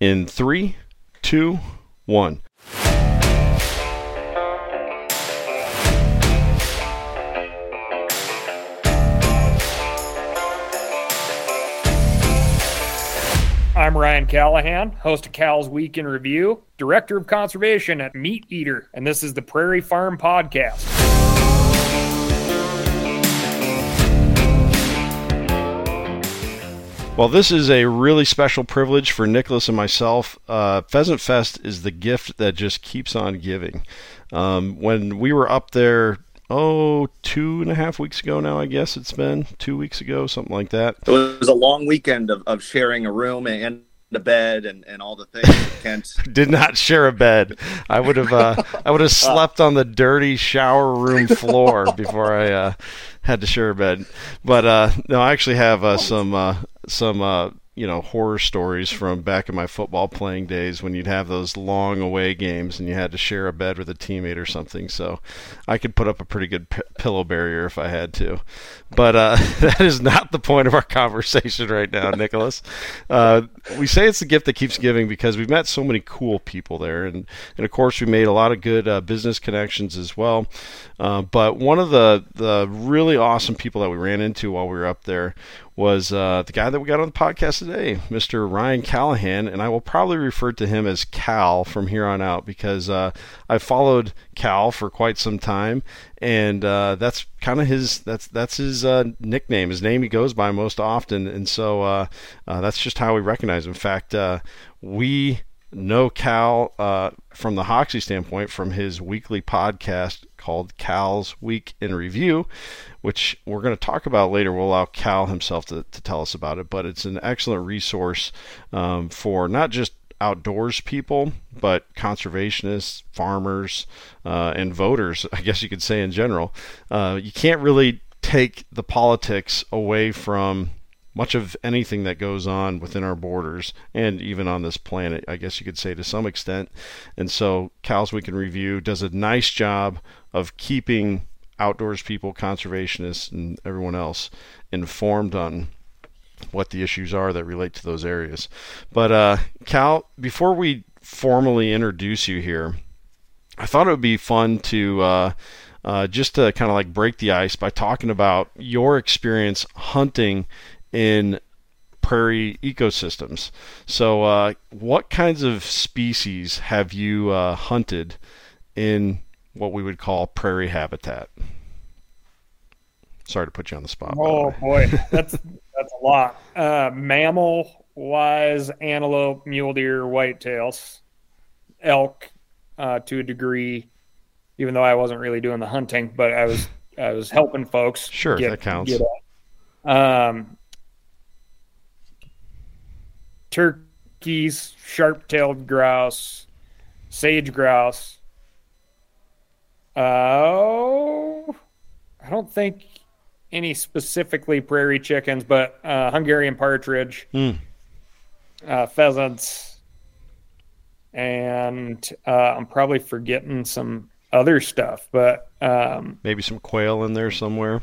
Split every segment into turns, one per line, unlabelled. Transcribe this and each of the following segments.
in three, two, one.
I'm Ryan Callaghan, host of Cal's Week in Review, Director of Conservation at MeatEater, and this is the Prairie Farm Podcast.
Well, this is a really special privilege for Nicholas and myself. Uh, Pheasant Fest is the gift that just keeps on giving. Um, when we were up there, oh, two and a half weeks ago now, I guess it's been two weeks ago, something like that.
It was a long weekend of, of sharing a room and a bed and, and all the things. Kent
Did not share a bed. I would have uh, I would have slept on the dirty shower room floor before I uh, had to share a bed. But uh, no, I actually have uh, some uh, some uh, you know horror stories from back in my football playing days when you'd have those long away games and you had to share a bed with a teammate or something. So I could put up a pretty good p- pillow barrier if I had to. But uh, that is not the point of our conversation right now, Nicholas. Uh, we say it's the gift that keeps giving because we've met so many cool people there, and and of course we made a lot of good uh, business connections as well. Uh, but one of the the really awesome people that we ran into while we were up there was uh, the guy that we got on the podcast today, Mr. Ryan Callaghan, and I will probably refer to him as Cal from here on out because uh, I followed Cal for quite some time, and uh, that's kind of his that's that's his uh, nickname, his name he goes by most often, and so that's just how we recognize him. In fact, we know Cal from the Hoksey standpoint from his weekly podcast called Cal's Week in Review, which we're going to talk about later. We'll allow Cal himself to, to tell us about it, but it's an excellent resource um, for not just outdoors people, but conservationists, farmers, uh, and voters, I guess you could say in general. Uh, you can't really take the politics away from much of anything that goes on within our borders and even on this planet, I guess you could say to some extent. And so Cal's Week in Review does a nice job of keeping outdoors people, conservationists, and everyone else informed on what the issues are that relate to those areas. But uh, Cal, before we formally introduce you here, I thought it would be fun to uh, uh, just to kind of like break the ice by talking about your experience hunting in prairie ecosystems. So, uh, what kinds of species have you uh, hunted in what we would call prairie habitat? Sorry to put you on the spot. the
Oh boy, that's that's a lot. Uh, mammal wise, antelope, mule deer, whitetails, elk uh, to a degree. Even though I wasn't really doing the hunting, but I was I was helping folks.
Sure, that counts.
get. Um, turkeys, sharp-tailed grouse, sage grouse. Oh, I don't think any specifically prairie chickens, but uh, Hungarian partridge,
Hmm.
uh, pheasants, and uh, I'm probably forgetting some other stuff. But um,
Maybe some quail in there somewhere.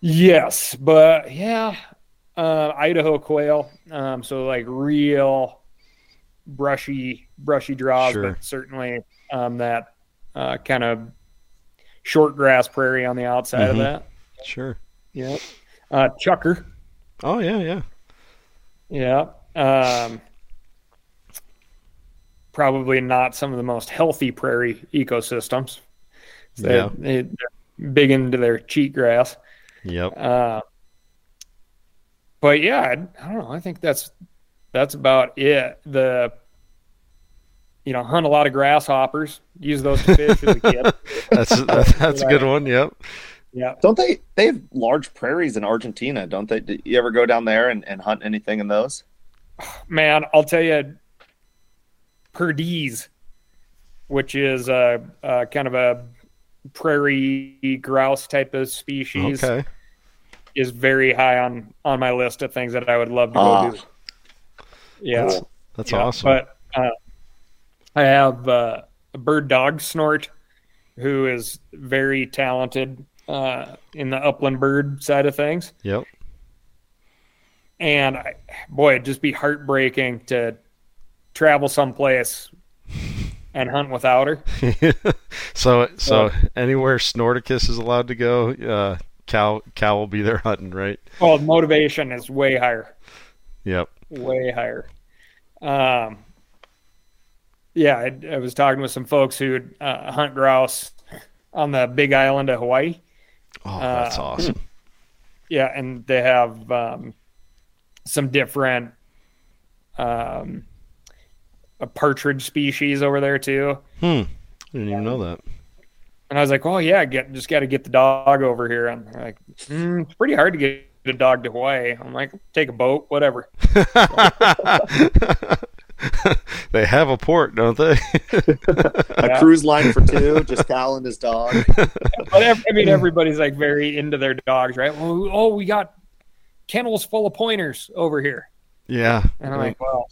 yes, but yeah, uh, Idaho quail. Um, so like real brushy, brushy draws,
Sure.
but certainly um, that uh, kind of short grass prairie on the outside
Mhm.
of that.
Sure.
Yep. Uh, chukar.
Oh yeah, yeah.
Yeah. Um, probably not some of the most healthy prairie ecosystems. So
Yeah.
they, they're big into their cheatgrass.
Yep.
Uh, but yeah, I, I don't know. I think that's that's about it. The you know, hunt a lot of grasshoppers. Use those to fish as a kid.
That's that's a good one. Yep.
Yeah.
don't they they have large prairies in Argentina? Don't they? Did you ever go down there and, and hunt anything in those?
Man, I'll tell you, perdiz, which is a, a kind of a prairie grouse type of species,
Okay.
Is very high on on my list of things that I would love to go
Ah.
do. Yeah,
Cool.
That's
yeah,
awesome.
But uh, I have uh, a bird dog snort, who is very talented uh, in the upland bird side of things.
yep.
and I, boy, it'd just be heartbreaking to travel someplace and hunt without her.
so so anywhere Snorticus is allowed to go, uh, Cal Cal will be there hunting, right?
Well, motivation is way higher.
Yep.
Way higher. Um, yeah, I, I was talking with some folks who uh, hunt grouse on the Big Island of Hawaii.
Oh, that's
Uh,
awesome.
Yeah, and they have um, some different um, a partridge species over there too.
Hmm. I didn't even know that.
And I was like, "Oh yeah, get just got to get the dog over here." And they're like, mm, "It's pretty hard to get a dog to Hawaii." I'm like, "Take a boat, whatever."
they have a port, don't they?
A
Yeah.
cruise line for two, just Cal and his dog.
But ev- I mean, everybody's like very into their dogs, right? Well, oh, we got kennels full of pointers over here,
yeah.
and I'm like, "Well,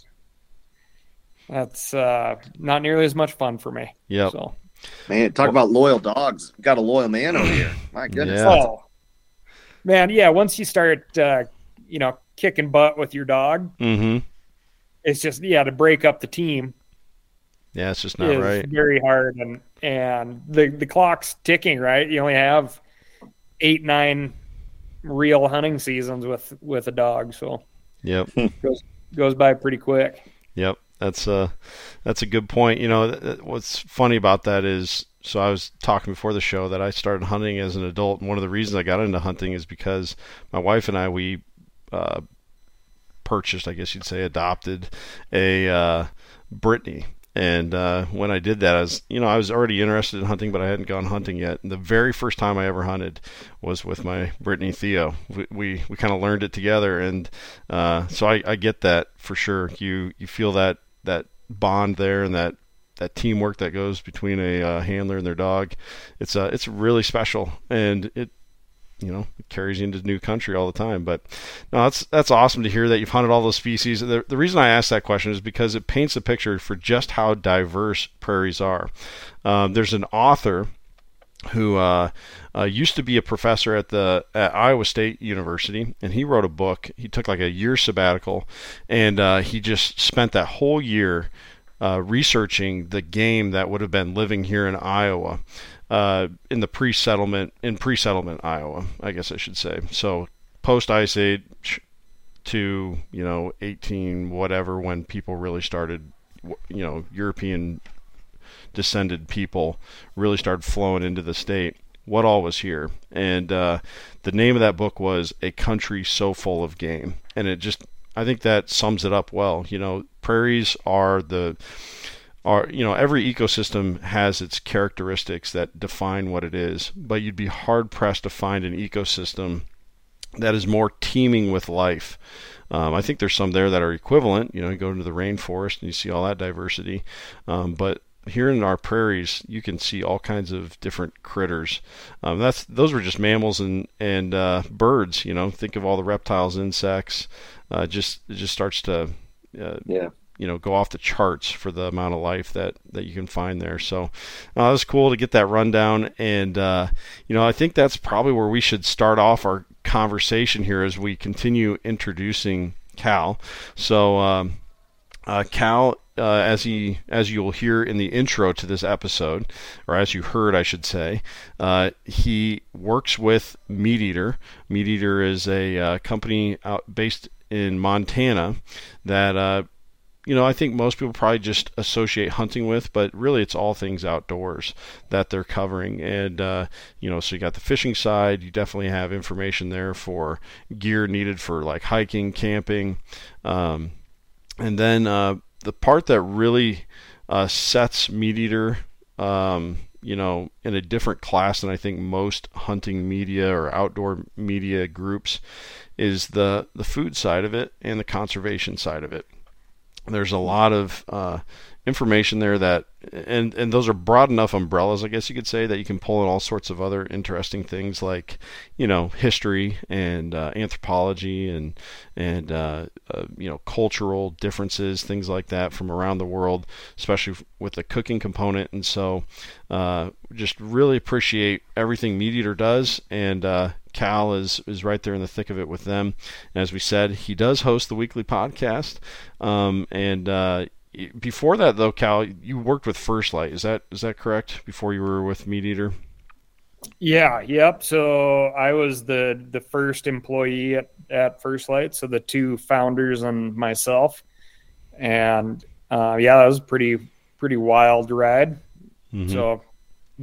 that's uh, not nearly as much fun for me."
Yep.
So,
Man, talk about loyal dogs. We got a loyal man over here. My goodness.
Yeah.
oh man, yeah. Once you start, uh, you know, kicking butt with your dog,
Mm-hmm.
it's just yeah to break up the team
Yeah, it's just not
is
right.
very hard and and the the clock's ticking right you only have eight nine real hunting seasons with with a dog so
Yep.
goes goes by pretty quick
Yep, that's uh that's a good point. You know, what's funny about that is so I was talking before the show that I started hunting as an adult, and one of the reasons I got into hunting is because my wife and I we uh, purchased, I guess you'd say, adopted a uh, Brittany. And uh, when I did that, I was, you know, I was already interested in hunting, but I hadn't gone hunting yet. And the very first time I ever hunted was with my Brittany Theo. We we, we kind of learned it together, and uh, so I, I get that for sure. You you feel that that bond there and that that teamwork that goes between a uh, handler and their dog. It's uh, it's really special, and it you know it carries you into new country all the time. But no, that's that's awesome to hear that you've hunted all those species. The, the reason I asked that question is because it paints a picture for just how diverse prairies are. Um, there's an author who uh, uh, used to be a professor at the at Iowa State University, and he wrote a book. He took like a year sabbatical, and uh, he just spent that whole year uh, researching the game that would have been living here in Iowa, uh, in the pre-settlement in pre-settlement Iowa, I guess I should say. So post Ice Age to you know 18 whatever when people really started, you know European descended people really started flowing into the state. What all was here, and uh, the name of that book was "A Country So Full of Game," and it just I think that sums it up well. You know, prairies are the are you know every ecosystem has its characteristics that define what it is, but you'd be hard pressed to find an ecosystem that is more teeming with life. Um, I think there's some there that are equivalent. You know, you go into the rainforest and you see all that diversity, um, but here in our prairies, you can see all kinds of different critters. Um, that's those were just mammals and and uh, birds. You know, think of all the reptiles, insects. Uh, just it just starts to uh,
Yeah.
you know go off the charts for the amount of life that that you can find there. So uh, it was cool to get that rundown, and uh, you know I think that's probably where we should start off our conversation here as we continue introducing Cal. So um, uh, Cal. Uh, as he, as you will hear in the intro to this episode, or as you heard, I should say, uh, he works with MeatEater. Meat Eater is a uh, company out based in Montana that uh, you know, I think most people probably just associate hunting with, but really it's all things outdoors that they're covering. And, uh, you know, so you got the fishing side, you definitely have information there for gear needed for like hiking, camping. Um, and then uh, the part that really uh, sets MeatEater, um, you know, in a different class than I think most hunting media or outdoor media groups is the, the food side of it and the conservation side of it there's a lot of uh, information there that and and those are broad enough umbrellas i guess you could say that you can pull in all sorts of other interesting things like you know history and uh, anthropology and and uh, uh, you know cultural differences things like that from around the world especially with the cooking component. And so uh, just really appreciate everything MeatEater does. And uh, Cal is is right there in the thick of it with them. And as we said, he does host the weekly podcast. Um, and uh, before that, though, Cal, you worked with First Light. Is that is that correct? Before you were with MeatEater.
Yeah, yep. So I was the the first employee at, at First Light. so the two founders and myself. And uh, yeah, that was pretty pretty wild ride.
Mhm.
So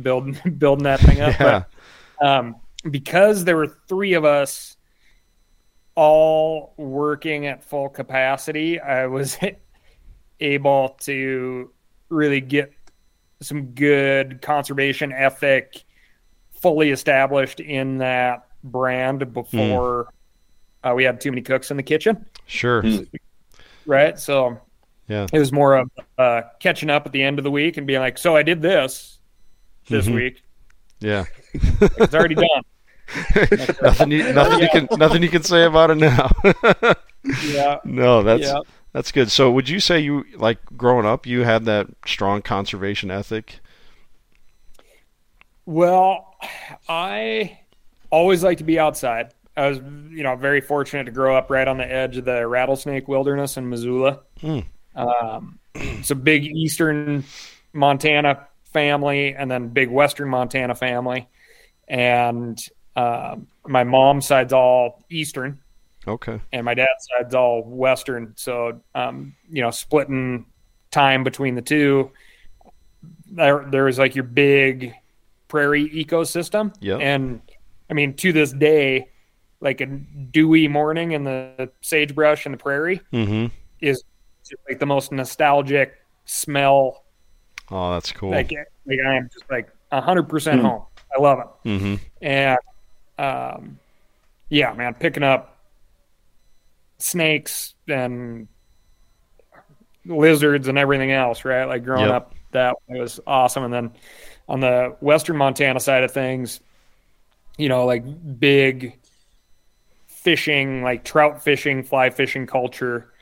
building building that thing up.
yeah.
But, um, because there were three of us all working at full capacity, I was able to really get some good conservation ethic fully established in that brand before uh, we had too many cooks in the kitchen
Sure.
Mm.
right so
Yeah.
it was more of uh, catching up at the end of the week and being like so i did this this
Mhm.
week
Yeah.
it's already done
nothing you nothing you can nothing you can say about it now.
yeah
no, that's
yeah
that's good. So would you say you like growing up you had that strong conservation ethic?
Well, I always like to be outside. I was, you know, very fortunate to grow up right on the edge of the rattlesnake wilderness in Missoula.
Hmm.
Um, it's a big eastern Montana family and then big western Montana family. And um, my mom's side's all eastern
Okay.
and my dad's side's all western. So, um, you know, splitting time between the two, there there was like your big prairie ecosystem.
Yep.
And I mean, to this day, like a dewy morning in the sagebrush and the prairie
Mm-hmm.
is just like the most nostalgic smell.
Oh, that's cool.
Like, like I am just like hundred percent
Hmm.
home. I love it.
mm-hmm.
And um, yeah, man, picking up snakes and lizards and everything else, right? Like growing
Yep.
up, that was awesome. And then on the western Montana side of things, you know, like big fishing, like trout fishing, fly fishing culture,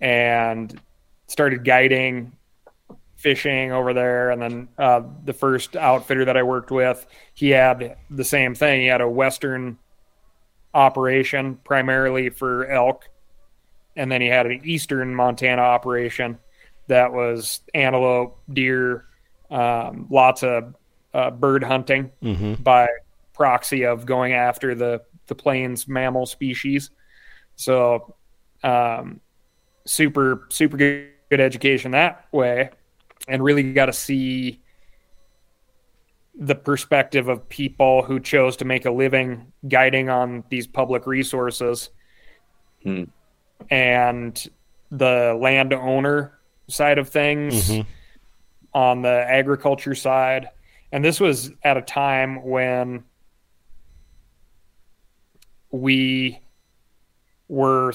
and started guiding fishing over there. And then uh, the first outfitter that I worked with, he had the same thing. He had a western operation primarily for elk, and then he had an eastern Montana operation that was antelope, deer, um, lots of uh, bird hunting
Mm-hmm.
by proxy of going after the the plains mammal species. So, um, super super good, good education that way, and really got to see the perspective of people who chose to make a living guiding on these public resources,
Hmm.
and the landowner side of things
Mhm.
on the agriculture side. And this was at a time when we were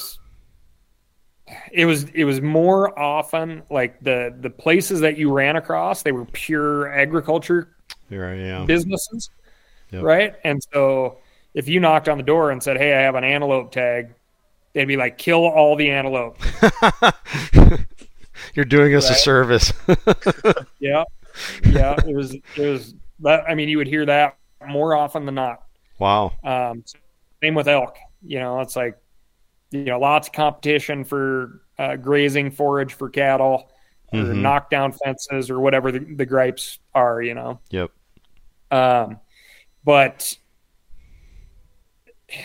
it was it was more often like the the places that you ran across they were pure agriculture
right. Yeah.
businesses
Yep.
right and so if you knocked on the door and said hey i have an antelope tag they'd be like kill all the antelope
You're doing us a service.
yeah yeah it was it was that i mean you would hear that more often than not
wow.
Um, same with elk. You know, it's like you know, lots of competition for uh, grazing forage for cattle, or
Mhm.
knockdown fences, or whatever the, the gripes are. You know,
Yep.
um, but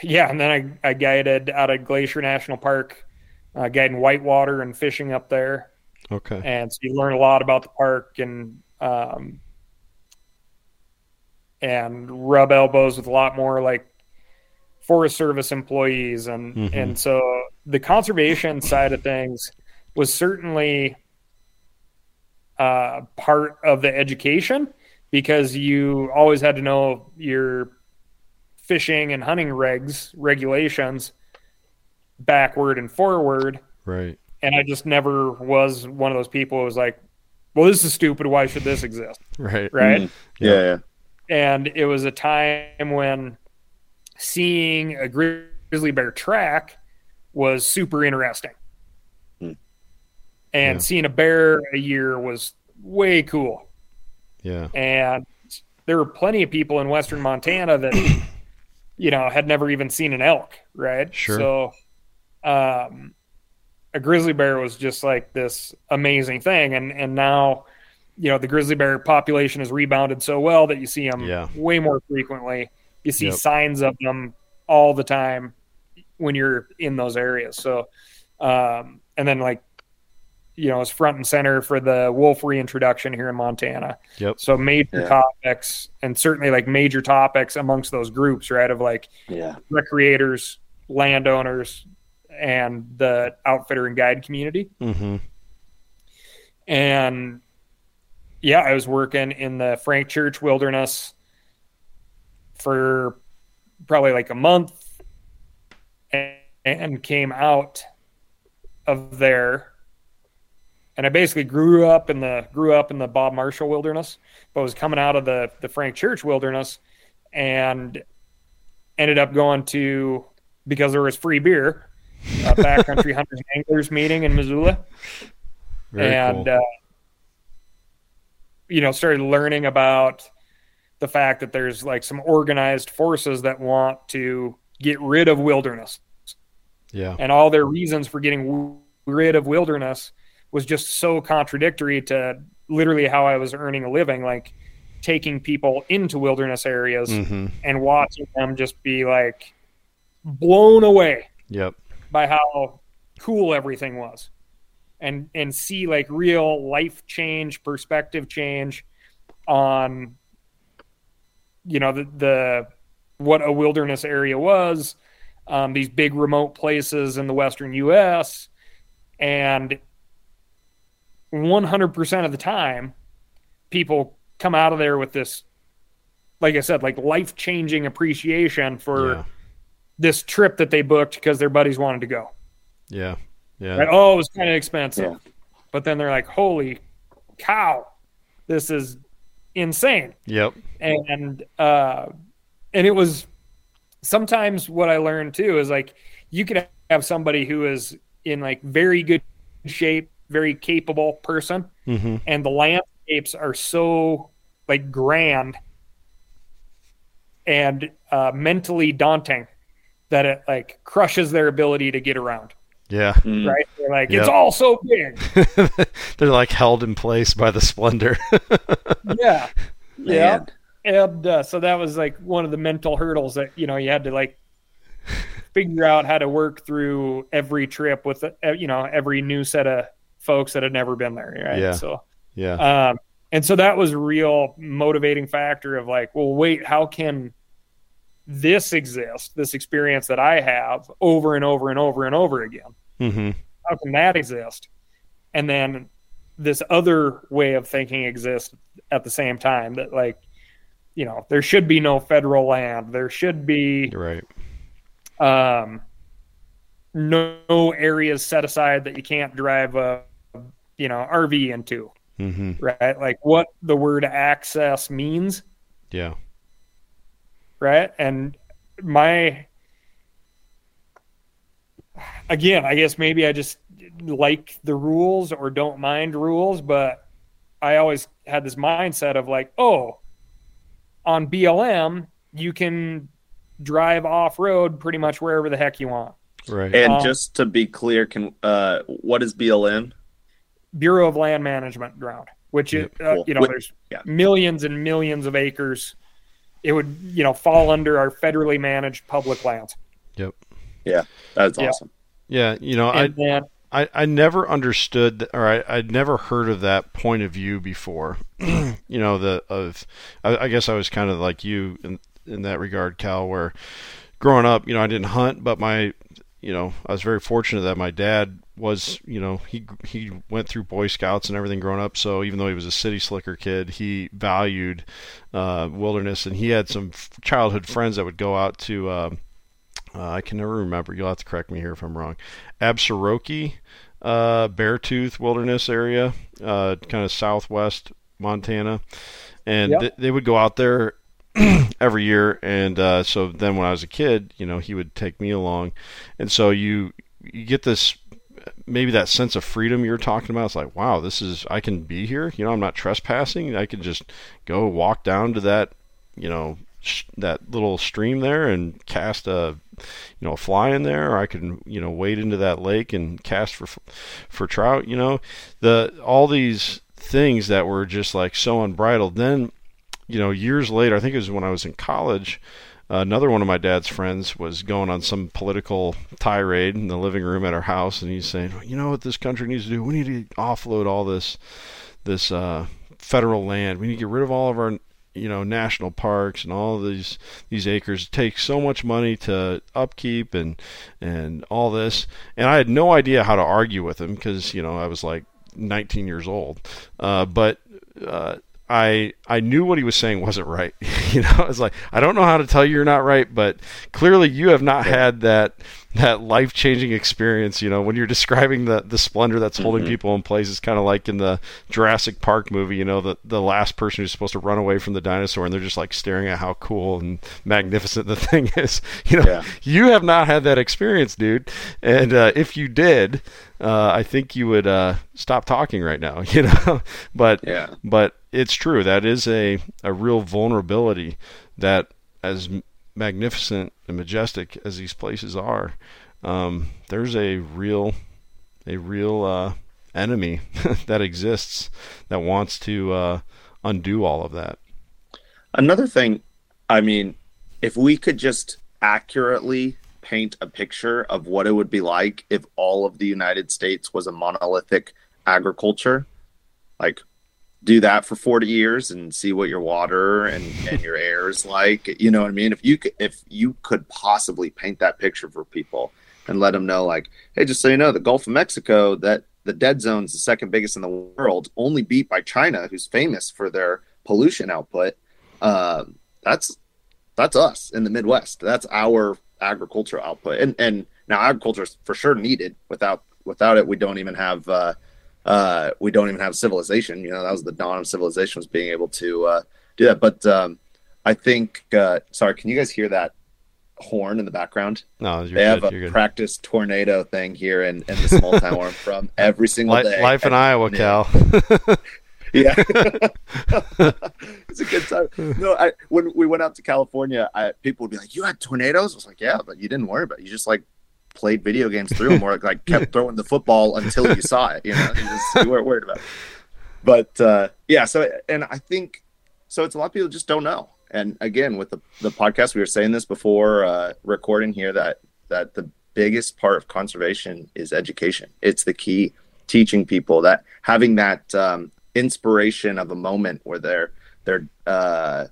yeah, and then I, I guided out of Glacier National Park, uh, guiding whitewater and fishing up there,
Okay.
and so you learn a lot about the park and um, and rub elbows with a lot more like Forest Service employees and
Mhm.
and so the conservation side of things was certainly uh, part of the education because you always had to know your fishing and hunting regs regulations backward and forward
Right.
and I just never was one of those people who was like, "Well, this is stupid. Why should this exist?"
Right.
Right?
Mhm. Yeah, yeah.
And it was a time when seeing a grizzly bear track was super interesting,
Hmm.
and
Yeah.
seeing a bear a year was way cool.
Yeah.
And there were plenty of people in Western Montana that you know, had never even seen an elk, right?
Sure.
So, um, a grizzly bear was just like this amazing thing, and and now, you know, the grizzly bear population has rebounded so well that you see them
Yeah.
way more frequently. You see
Yep.
signs of them all the time when you're in those areas. So, um, and then like, you know, it's front and center for the wolf reintroduction here in Montana.
Yep.
So major
Yeah.
topics, and certainly like major topics amongst those groups, right? Of like
Yeah.
recreators, landowners, and the outfitter and guide community.
Mm-hmm.
And yeah, I was working in the Frank Church Wilderness for probably like a month and, and came out of there. And I basically grew up in the grew up in the Bob Marshall Wilderness, but was coming out of the the Frank Church Wilderness and ended up going to because there was free beer, a backcountry hunters and anglers meeting in Missoula
Very
and
cool.
uh, you know started learning about the fact that there's like some organized forces that want to get rid of wilderness
yeah.
and all their reasons for getting w- rid of wilderness was just so contradictory to literally how I was earning a living like taking people into wilderness areas
Mm-hmm.
and watching them just be like blown away
Yep.
by how cool everything was and and see like real life change perspective change on you know the, the what a wilderness area was um, these big remote places in the western us and 100% of the time people come out of there with this like i said like life changing appreciation for
Yeah.
this trip that they booked because their buddies wanted to go
Yeah. Yeah.
Right? Oh, it was kind of expensive.
Yeah.
But then they're like, holy cow, this is insane.
Yep.
And uh and it was sometimes what I learned too is like you could have somebody who is in like very good shape, very capable person,
Mm-hmm.
and the landscapes are so like grand and uh, mentally daunting that it like crushes their ability to get around.
Yeah.
Mm.
Right? They're like,
Yep.
it's all so big.
They're like held in place by the splendor.
yeah. Yeah.
Man.
And uh, so that was like one of the mental hurdles that, you know, you had to like figure out how to work through every trip with, uh, you know, every new set of folks that had never been there. Right.
Yeah.
So,
yeah.
um, and so that was a real motivating factor of like, well, wait, how can this exist, this experience that I have over and over and over and over again?
Mm-hmm.
how can that exist? And then this other way of thinking exists at the same time that like, you know, there should be no federal land. There should be
right.
um, no areas set aside that you can't drive a, you know, RV into,
Mm-hmm.
right? Like what the word access means,
Yeah.
Right? And my again, I guess maybe I just like the rules or don't mind rules, but I always had this mindset of like, oh, on BLM, you can drive off road pretty much wherever the heck you want.
Right.
And
Um,
just to be clear, can uh, what is BLM?
Bureau of Land Management ground, which is, uh,
cool.
you know,
Wh-
there's
yeah.
millions and millions of acres. It would, you know, fall under our federally managed public lands. Yep.
Yeah, that's
Yeah.
awesome.
yeah. You know, I
then,
I, I never understood or I, I'd never heard of that point of view before. you know, the of I, I guess I was kind of like you in in that regard, Cal, where growing up, you know, I didn't hunt, but my you know, I was very fortunate that my dad was, you know, he he went through Boy Scouts and everything growing up. So even though he was a city slicker kid, he valued uh, wilderness, and he had some f- childhood friends that would go out to. Uh, uh, I can never remember. You'll have to correct me here if I'm wrong. Absaroka, uh, Beartooth Wilderness area, uh, kind of southwest Montana, and
Yep.
th- they would go out there every year. And uh, so then when I was a kid, you know, he would take me along, and so you you get this maybe that sense of freedom you're talking about. It's like, wow, this is I can be here. You know, I'm not trespassing. I can just go walk down to that, you know, sh- that little stream there and cast a you know a fly in there, or I can you know wade into that lake and cast for for trout. You know, the all these things that were just like so unbridled. Then, you know, years later, I think it was when I was in college. Another one of my dad's friends was going on some political tirade in the living room at our house, and he's saying, "You know what this country needs to do? We need to offload all this, this uh, federal land. We need to get rid of all of our you know national parks and all these these acres it takes so much money to upkeep and and all this and I had no idea how to argue with him because you know I was like 19 years old uh, but uh, I I knew what he was saying wasn't right you know I was like I don't know how to tell you you're not right but clearly you have not had that that life changing experience. You know, when you're describing the the splendor that's holding mm-hmm. people in place, it's kind of like in the Jurassic Park movie. You know, the the last person who's supposed to run away from the dinosaur, and they're just like staring at how cool and magnificent the thing is. You know, yeah. you have not had that experience, dude. And uh, if you did, uh, I think you would uh, stop talking right now. You know, but
yeah.
but it's true. That is a a real vulnerability that as magnificent and majestic as these places are, um, there's a real, a real uh, enemy that exists that wants to uh, undo all of that.
Another thing, I mean, if we could just accurately paint a picture of what it would be like if all of the United States was a monolithic agriculture, like do that for 40 years and see what your water and, and your air is like you know what i mean? If you could, if you could possibly paint that picture for people and let them know like hey just so you know the gulf of mexico that the dead zone is the second biggest in the world only beat by china who's famous for their pollution output uh, that's that's us in the midwest. That's our agricultural output. And and now agriculture is for sure needed. Without without it we don't even have uh, uh, we don't even have civilization. You know, that was the dawn of civilization was being able to uh, do that. But um, I think, uh, sorry, can you guys hear that horn in the background?
No,
they have a practice tornado thing here in, in the small town where I'm from every single day.
Life in Iowa, Cal.
yeah, it's a good time. No, I, when we went out to California, I, people would be like, "You had tornadoes?" I was like, "Yeah, but you didn't worry about it. You just like played video games through them or like kept throwing the football until you saw it. You know, you, just, you weren't worried about it. But uh, yeah, so and I think so. It's a lot of people just don't know. And again, with the the podcast, we were saying this before uh, recording here that that the biggest part of conservation is education. It's the key, teaching people that having that um, inspiration of a moment where they're they're uh,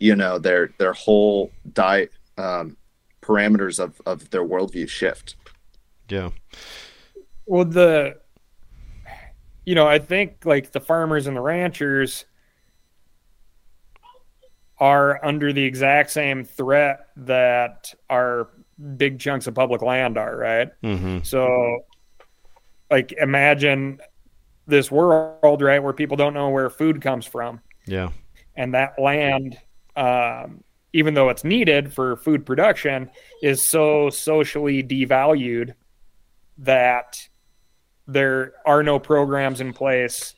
you know their their whole diet um, parameters of of their worldview shift.
Yeah.
Well, the you know, I think like the farmers and the ranchers are under the exact same threat that our big chunks of public land are, right?
Mm-hmm.
So, like, imagine this world, right, where people don't know where food comes from.
Yeah.
And that land um, even though it's needed for food production, is so socially devalued that there are no programs in place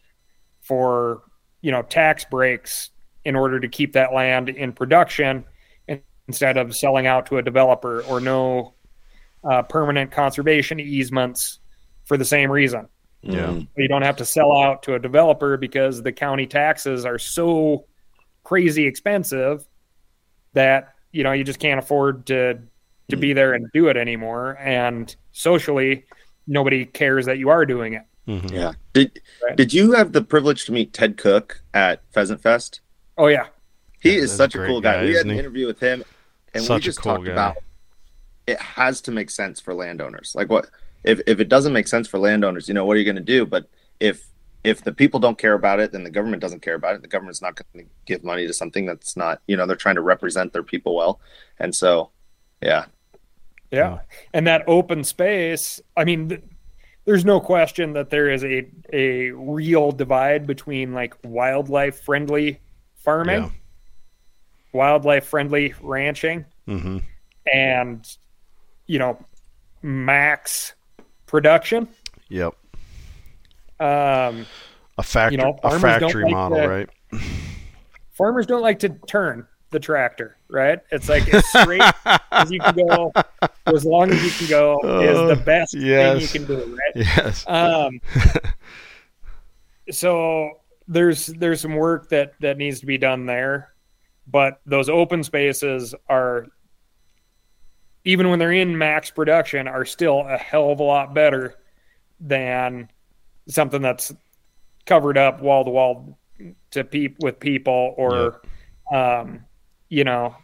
for you know tax breaks in order to keep that land in production instead of selling out to a developer or no uh, permanent conservation easements for the same reason.
Yeah.
You don't have to sell out to a developer because the county taxes are so crazy expensive that you know you just can't afford to to be there and do it anymore. And socially nobody cares that you are doing it.
Mm-hmm. yeah. Did right. did you have the privilege to meet ted cook at pheasant fest?
Oh yeah.
He yeah, is such a cool guy, guy we had an interview with him and such we just cool talked guy. about it has to make sense for landowners. Like what if, if it doesn't make sense for landowners you know what are you going to do? But if if the people don't care about it, then the government doesn't care about it. The government's not going to give money to something that's not, you know, they're trying to represent their people well. And so, yeah.
Yeah. And that open space, I mean, th- there's no question that there is a, a real divide between like wildlife friendly farming, yeah. wildlife friendly ranching,
mm-hmm.
and, you know, max production.
Yep
um,
a factory, you know, a factory like model,
to,
right?
Farmers don't like to turn. the tractor, right? It's like as straight as you can go, as long as you can go, is the best
yes.
thing you can do, right?
Yes.
Um, so there's there's some work that that needs to be done there, but those open spaces are even when they're in max production are still a hell of a lot better than something that's covered up wall to wall to peep with people or um you know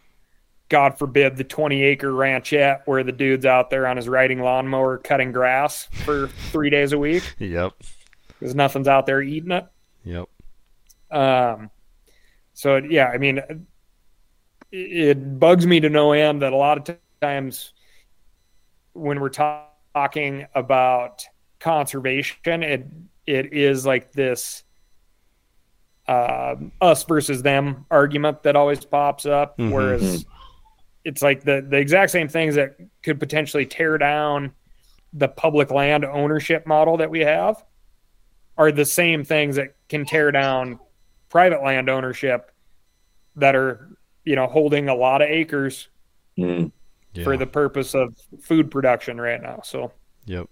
god forbid the 20 acre ranchette where the dude's out there on his riding lawnmower cutting grass for three days a week
Yep.
because nothing's out there eating it
Yep.
um so yeah i mean it, it bugs me to no end that a lot of times when we're ta- talking about conservation it it is like this um us versus them argument that always pops up
Mhm.
whereas it's like the the exact same things that could potentially tear down the public land ownership model that we have are the same things that can tear down private land ownership that are you know holding a lot of acres
Mm.
Yeah.
for the purpose of food production right now so
Yep.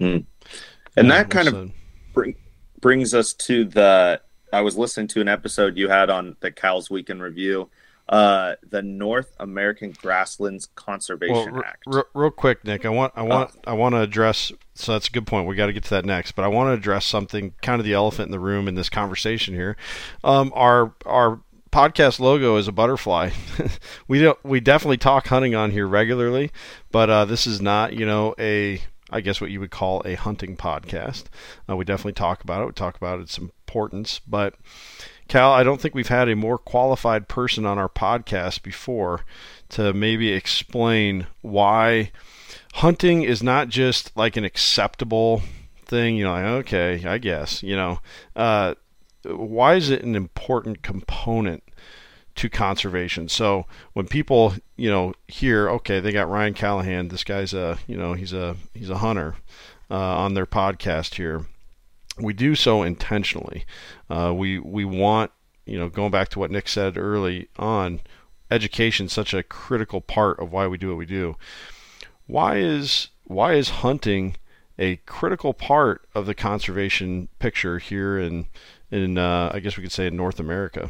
And that kind of bring, brings us to the. I was listening to an episode you had on the Cal's Week in Review, uh, the North American Grasslands Conservation
Well,
Act.
r- real quick, Nick, I want I want I want to address. So that's a good point. We got to get to that next, but I want to address something, kind of the elephant in the room in this conversation here. Um, our our podcast logo is a butterfly. we don't we definitely talk hunting on here regularly, but uh, this is not you know a I guess what you would call a hunting podcast. Uh, we definitely talk about it. We talk about its importance, but Cal, I don't think we've had a more qualified person on our podcast before to maybe explain why hunting is not just like an acceptable thing. You know, like, okay, I guess, you know, uh, why is it an important component to conservation? So when people, you know, hear, okay, they got Ryan Callaghan, this guy's a, you know, he's a he's a hunter uh, on their podcast here. We do so intentionally. Uh, we we want, you know, going back to what Nick said early on, education such a critical part of why we do what we do. Why is why is hunting a critical part of the conservation picture here in in uh, I guess we could say in North America?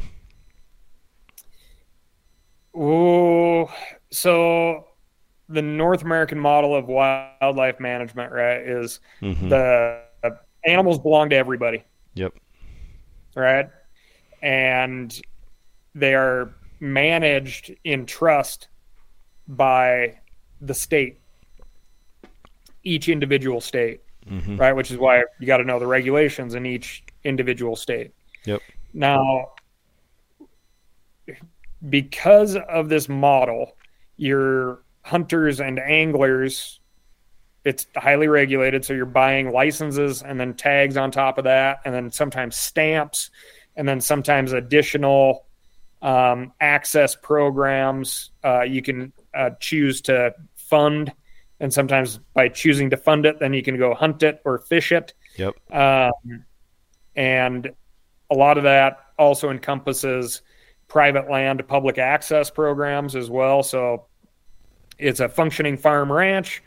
Oh, so the North American model of wildlife management, right, is
Mhm.
the animals belong to everybody,
Yep.
right? And they are managed in trust by the state, each individual state,
hmm
right? Which is why you got to know the regulations in each individual state.
Yep.
Now, because of this model, your hunters and anglers, it's highly regulated. So you're buying licenses and then tags on top of that, and then sometimes stamps, and then sometimes additional um, access programs. Uh, you can uh, choose to fund, and sometimes by choosing to fund it, then you can go hunt it or fish it.
Yep.
Um, and a lot of that also encompasses private land to public access programs as well. So it's a functioning farm ranch,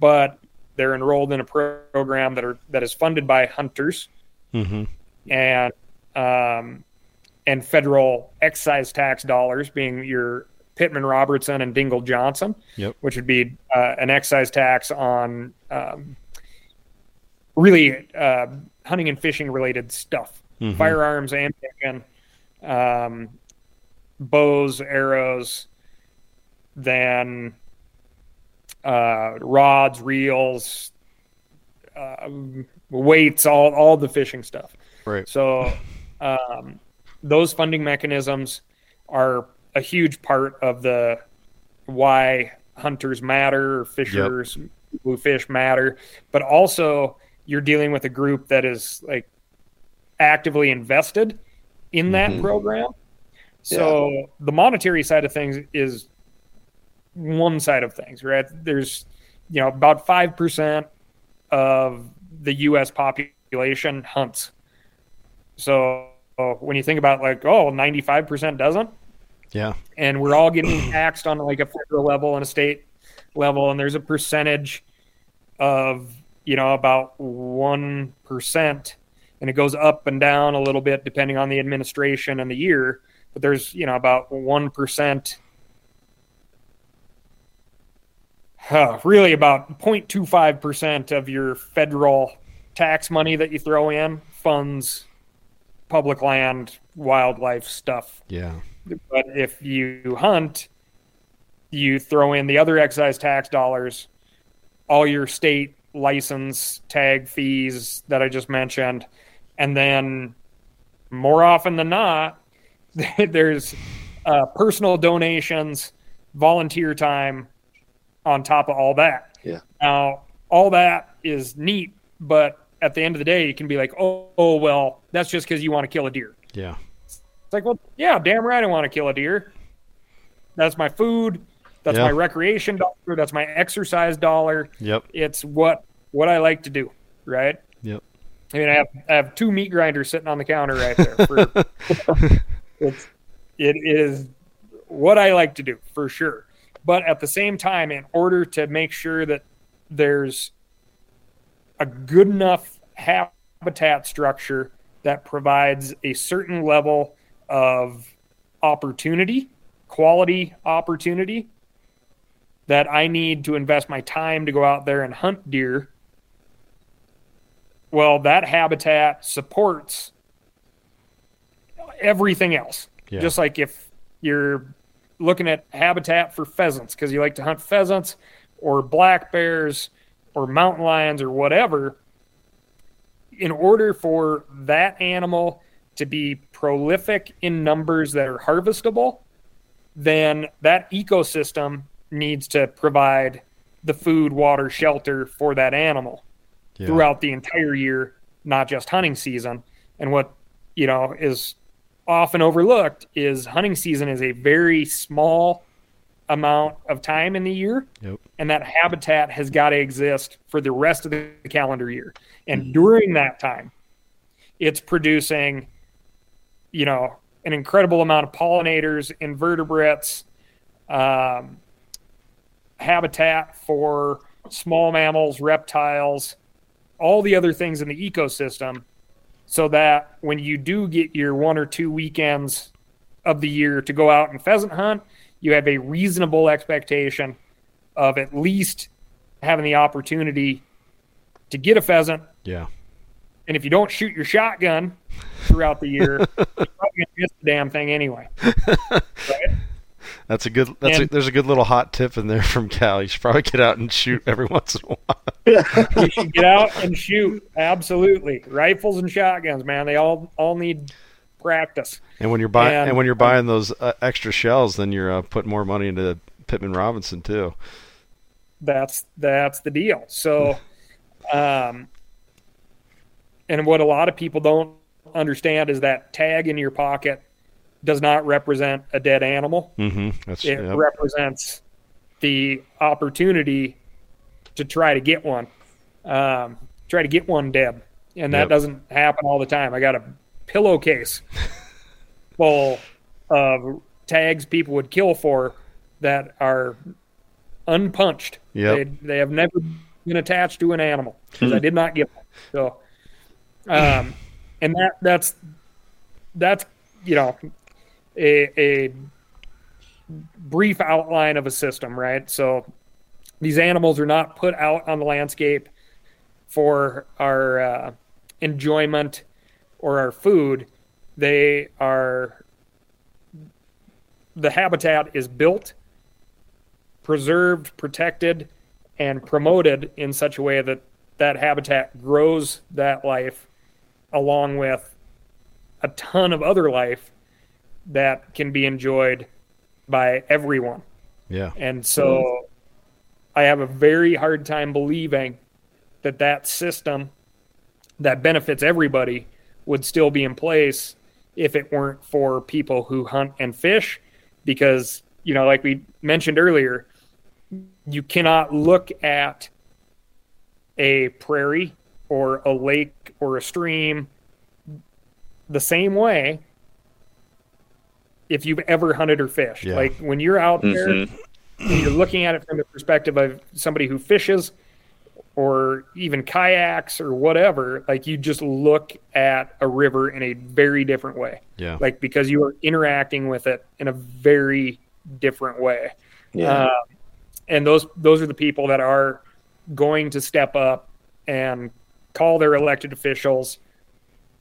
but they're enrolled in a program that are that is funded by hunters
hmm
and um, and federal excise tax dollars, being your Pittman Robertson and Dingell Johnson,
Yep.
which would be uh, an excise tax on um, really uh, hunting and fishing related stuff,
Mhm.
firearms, ammunition, um, bows, arrows, then uh, rods, reels, um, weights, all all the fishing stuff.
Right.
So um, those funding mechanisms are a huge part of the why hunters matter, fishers who fish matter, but also you're dealing with a group that is like actively invested in that
Mhm.
program. So the monetary side of things is one side of things, right? There's you know about five percent of the U.S. population hunts. So when you think about like, oh, 95% doesn't,
Yeah.
And we're all getting taxed on like a federal level and a state level, and there's a percentage of you know about one percent, and it goes up and down a little bit depending on the administration and the year. But there's you know about one percent. Uh, really, about 0.25 percent of your federal tax money that you throw in funds public land, wildlife stuff.
Yeah.
But if you hunt, you throw in the other excise tax dollars, all your state license tag fees that I just mentioned, and then more often than not, there's uh, personal donations, volunteer time on top of all that.
Yeah.
Now, all that is neat, but at the end of the day, you can be like, oh, oh well, that's just because you want to kill a deer.
Yeah.
It's like, well, yeah, damn right, I want to kill a deer. That's my food. That's
Yeah.
my recreation dollar. That's my exercise dollar.
Yep.
It's what what I like to do, right?
Yep.
I mean, I have I have two meat grinders sitting on the counter right there. For, it's it is what I like to do for sure. But at the same time, in order to make sure that there's a good enough habitat structure that provides a certain level of opportunity, quality opportunity, that I need to invest my time to go out there and hunt deer. Well, that habitat supports everything else.
Yeah.
Just like if you're looking at habitat for pheasants because you like to hunt pheasants or black bears or mountain lions or whatever, in order for that animal to be prolific in numbers that are harvestable, then that ecosystem needs to provide the food, water, shelter for that animal
Yeah.
throughout the entire year, not just hunting season. And what, you know, is often overlooked is hunting season is a very small amount of time in the year
Yep.
and that habitat has got to exist for the rest of the calendar year. And during that time, it's producing, you know, an incredible amount of pollinators, invertebrates, um, habitat for small mammals, reptiles, all the other things in the ecosystem, so that when you do get your one or two weekends of the year to go out and pheasant hunt, you have a reasonable expectation of at least having the opportunity to get a pheasant.
Yeah.
And if you don't shoot your shotgun throughout the year, you're probably going to miss the damn thing anyway.
That's a good. That's a, there's a good little hot tip in there from Cal. You should probably get out and shoot every once in a while.
you should get out and shoot. Absolutely, rifles and shotguns, man. They all all need practice.
And when you're buying
And-
and when you're buying those uh, extra shells, then you're uh, putting more money into Pittman Robertson too.
That's that's the deal. So, um, and what a lot of people don't understand is that tag in your pocket does not represent a dead animal.
Mm-hmm. That's
It
yep.
represents the opportunity to try to get one, um, try to get one dead, and that
Yep.
doesn't happen all the time. I got a pillowcase full of tags people would kill for that are unpunched.
Yep.
They, they have never been attached to an animal because I did not get them. So, um, and that that's that's you know a, a brief outline of a system, right? So these animals are not put out on the landscape for our uh, enjoyment or our food. They are the habitat is built, preserved, protected, and promoted in such a way that that habitat grows that life along with a ton of other life that can be enjoyed by everyone.
Yeah.
And so I have a very hard time believing that that system that benefits everybody would still be in place if it weren't for people who hunt and fish because you know like we mentioned earlier you cannot look at a prairie or a lake or a stream the same way if you've ever hunted or fished.
Yeah.
Like when you're out there
Mhm.
and you're looking at it from the perspective of somebody who fishes or even kayaks or whatever, like you just look at a river in a very different way.
Yeah.
Like because you are interacting with it in a very different way.
Yeah.
Uh, and those those are the people that are going to step up and call their elected officials,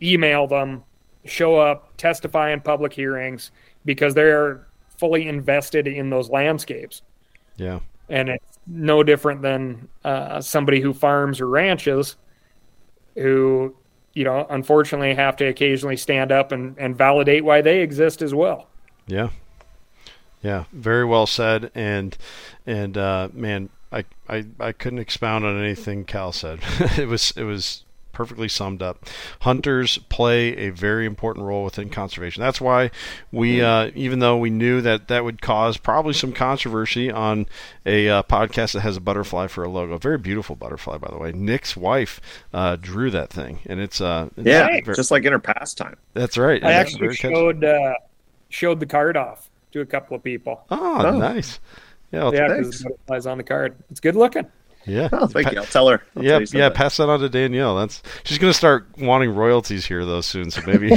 email them, show up, testify in public hearings because they're fully invested in those landscapes.
Yeah.
And it's no different than uh, somebody who farms or ranches who, you know, unfortunately have to occasionally stand up and, and validate why they exist as well.
Yeah. Yeah, very well said, and and uh, man, I, I I couldn't expound on anything Cal said. it was it was perfectly summed up. Hunters play a very important role within conservation. That's why we, uh, even though we knew that that would cause probably some controversy on a uh, podcast that has a butterfly for a logo, a very beautiful butterfly, by the way. Nick's wife uh, drew that thing, and it's uh, it's
yeah,
very-
just like in her pastime.
that's right.
I
Yeah,
actually showed uh, showed the card off to a couple of people.
Oh,
Oh.
nice. Yeah, well,
yeah, because the butterfly's on the card. It's good looking.
Yeah.
Oh, thank
Pa-
you. I'll tell her. I'll
yeah,
tell
yeah. Pass that on to Danielle. That's she's gonna start wanting royalties here though soon. So maybe.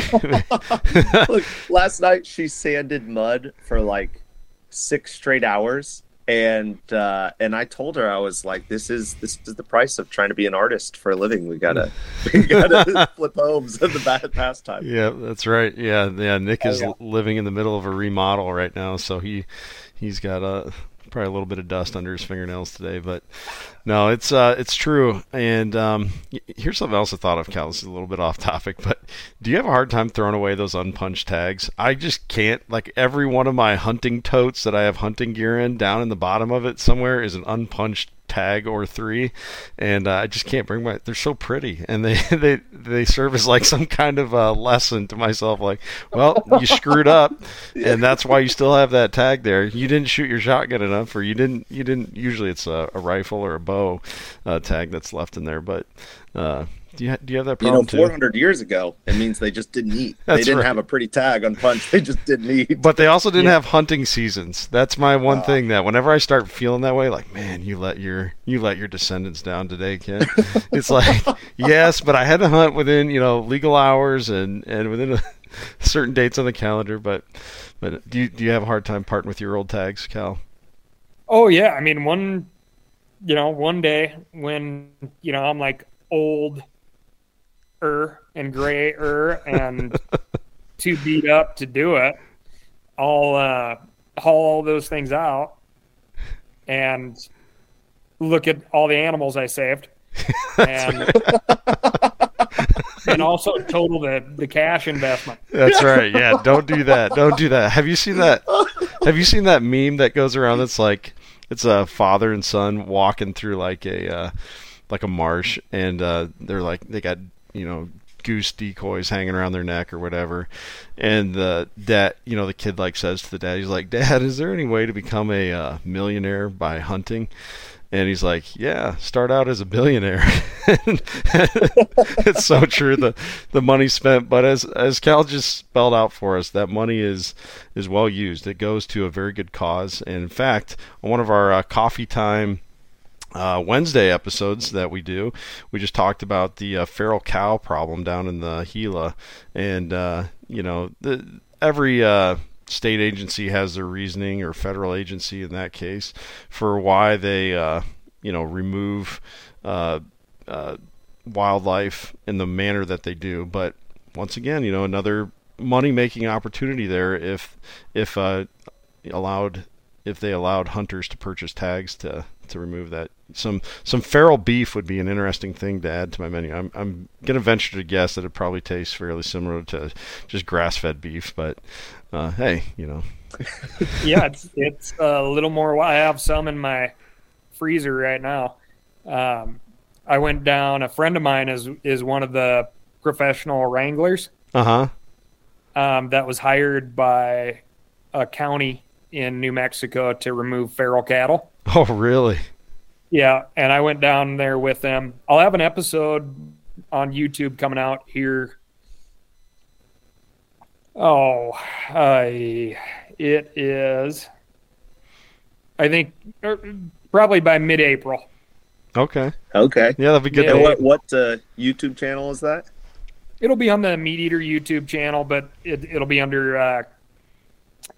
Look, last night she sanded mud for like six straight hours, and uh, and I told her I was like, "This is this is the price of trying to be an artist for a living. We gotta we gotta flip homes in the bad pastime."
yeah, that's right. Yeah, yeah. Nick is
Oh, yeah.
living in the middle of a remodel right now, so he he's got a probably a little bit of dust under his fingernails today. But no, it's uh it's true. And um, here's something else I thought of, Cal. This is a little bit off topic, but do you have a hard time throwing away those unpunched tags? I just can't. Like every one of my hunting totes that I have hunting gear in, down in the bottom of it somewhere is an unpunched tag or three, and uh, I just can't bring my. They're so pretty, and they they they serve as like some kind of uh, lesson to myself. Like, well, you screwed up, and that's why you still have that tag there. You didn't shoot your shotgun enough, or you didn't you didn't. Usually, it's a, a rifle or a bow uh, tag that's left in there, but. Uh, do you, ha- do you have that
You
problem
know,
too?
400 years ago, it means they just didn't eat. they didn't
right.
have a pretty tag on punch. They just didn't eat.
But they also didn't
Yeah.
have hunting seasons. That's my one
Ah.
thing that whenever I start feeling that way, like, man, you let your you let your descendants down today, kid. it's like, yes, but I had to hunt within you know legal hours and and within a, certain dates on the calendar. But but do you do you have a hard time parting with your old tags, Cal?
Oh yeah, I mean one, you know, one day when you know I'm like old, er and gray er and too beat up to do it, I'll uh, haul all those things out and look at all the animals I saved, and and also total the the cash investment.
That's right. Yeah, don't do that. Don't do that. Have you seen that? Have you seen that meme that goes around? That's like it's a father and son walking through like a uh, like a marsh, and uh, they're like they got you know goose decoys hanging around their neck or whatever, and the dad, you know, the kid like says to the dad, he's like, "Dad, is there any way to become a uh, millionaire by hunting?" And he's like, "Yeah, start out as a billionaire." it's so true. The the money spent, but as as Cal just spelled out for us, that money is is well used. It goes to a very good cause. And in fact, on one of our uh, coffee time uh, Wednesday episodes that we do, we just talked about the uh, feral cow problem down in the Gila, and uh, you know the every uh, state agency has their reasoning, or federal agency in that case, for why they uh, you know remove uh, wildlife in the manner that they do. But once again, you know another money making opportunity there if if allowed if they allowed hunters to purchase tags to to remove that some some feral beef would be an interesting thing to add to my menu. I'm I'm gonna venture to guess that it probably tastes fairly similar to just grass fed beef, but uh, hey, you know,
yeah, it's it's a little more. I have some in my freezer right now. Um, I went down. A friend of mine is is one of the professional wranglers
uh huh,
um, that was hired by a county in New Mexico to remove feral cattle.
oh really?
Yeah, and I went down there with them. I'll have an episode on YouTube coming out here Oh, I it is. I think er, probably by mid-April.
Okay.
Okay.
Yeah, that'd be good.
Yeah.
And what what uh, YouTube channel is that?
It'll be on the MeatEater YouTube channel, but it, it'll be under uh,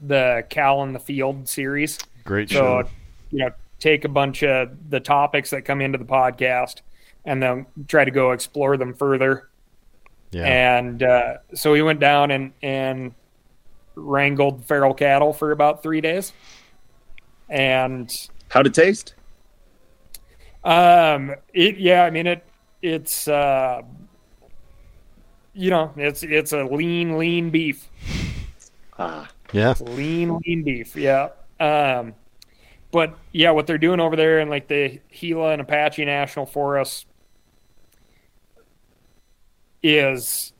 the Cal in the Field series.
Great
So,
show.
you know, take a bunch of the topics that come into the podcast and then try to go explore them further.
Yeah.
And uh, so we went down and, and wrangled feral cattle for about three days. And
How to taste?
um, it, yeah, I mean, it, it's, uh, you know, it's, it's a lean, lean beef.
Ah,
yeah.
lean lean beef yeah um but yeah what they're doing over there in like the gila and apache national Forest is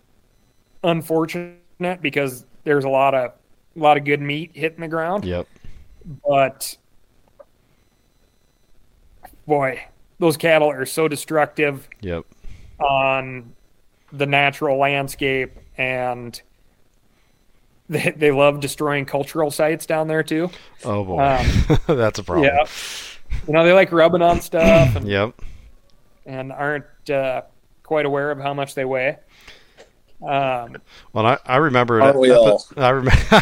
unfortunate because there's a lot of a lot of good meat hitting the ground
Yep.
but boy those cattle are so destructive
Yep.
on the natural landscape and they, they love destroying cultural sites down there too.
Oh boy.
Um,
That's a problem.
Yeah. You know, they like rubbing on stuff and,
Yep.
and aren't uh, quite aware of how much they weigh. Um,
Well, I, I remember.
Aren't we all?
I remember.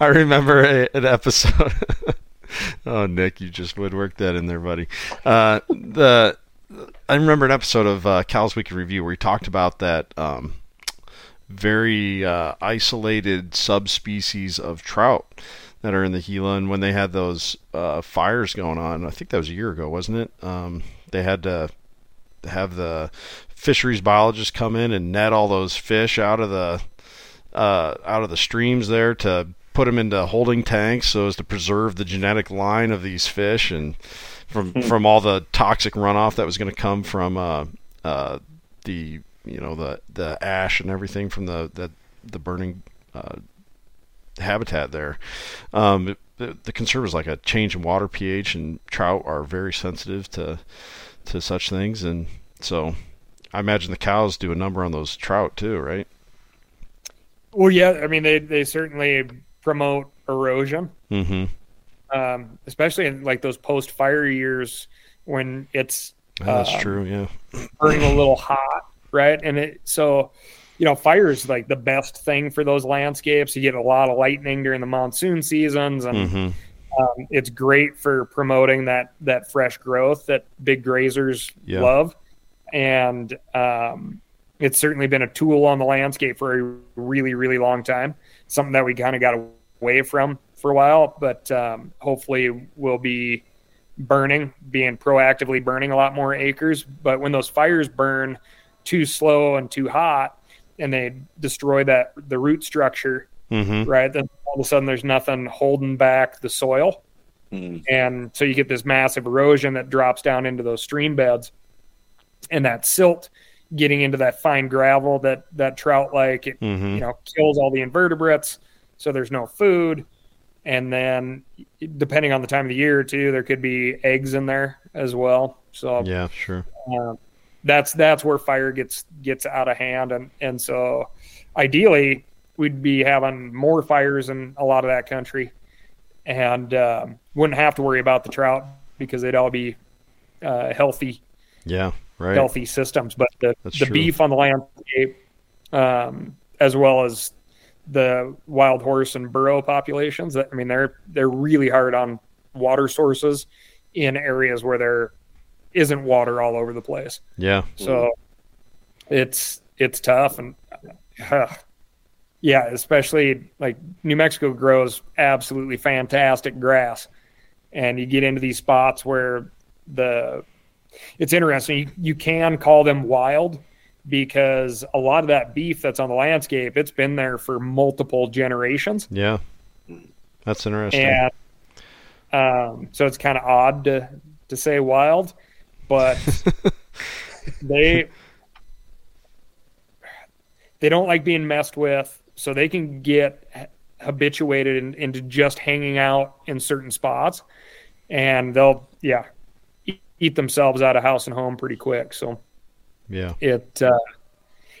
I remember a, an episode. oh, Nick, you just woodworked that in there, buddy. Uh, the I remember an episode of uh, Cal's Week in Review where he talked about that um, very uh, isolated subspecies of trout that are in the Gila, and when they had those uh, fires going on, I think that was a year ago, wasn't it? Um, they had to have the fisheries biologists come in and net all those fish out of the uh, out of the streams there to put them into holding tanks so as to preserve the genetic line of these fish and from from all the toxic runoff that was going to come from uh, uh, the you know the the ash and everything from the the, the burning uh, habitat there. Um, the, the concern was like a change in water pH, and trout are very sensitive to to such things, and so I imagine the cows do a number on those trout too, right?
well, yeah, I mean, they, they certainly promote erosion,
Mm-hmm.
um, especially in like those post fire years when it's
that's
Um,
true. Yeah.
burning a little hot, right? And it so you know, fire is like the best thing for those landscapes. You get a lot of lightning during the monsoon seasons, and
Mm-hmm.
um, it's great for promoting that that fresh growth that big grazers
Yeah.
love. And um, it's certainly been a tool on the landscape for a really, really long time. Something that we kind of got away from for a while, but um, hopefully will be burning, being proactively burning a lot more acres. But when those fires burn too slow and too hot, and they destroy that the root structure,
Mm-hmm.
right? Then all of a sudden there's nothing holding back the soil,
Mm.
and so you get this massive erosion that drops down into those stream beds, and that silt getting into that fine gravel that that trout like it
Mm-hmm.
you know kills all the invertebrates so there's no food and then depending on the time of the year too there could be eggs in there as well so
Yeah, sure.
um, that's that's where fire gets gets out of hand and and so ideally we'd be having more fires in a lot of that country and um, wouldn't have to worry about the trout because they'd all be uh, healthy
Yeah, right.
healthy systems. But the,
That's
the
true.
beef on the landscape, um, as well as the wild horse and burro populations, I mean, they're they're really hard on water sources in areas where there isn't water all over the place.
Yeah.
So it's it's tough and uh, yeah, especially like New Mexico grows absolutely fantastic grass, and you get into these spots where the it's interesting. You, you can call them wild because a lot of that beef that's on the landscape, it's been there for multiple generations,
Yeah. That's interesting.
and um, so it's kind of odd to to say wild, but they they don't like being messed with, so they can get habituated in, into just hanging out in certain spots, and they'll yeah eat, eat themselves out of house and home pretty quick. So
yeah.
it uh,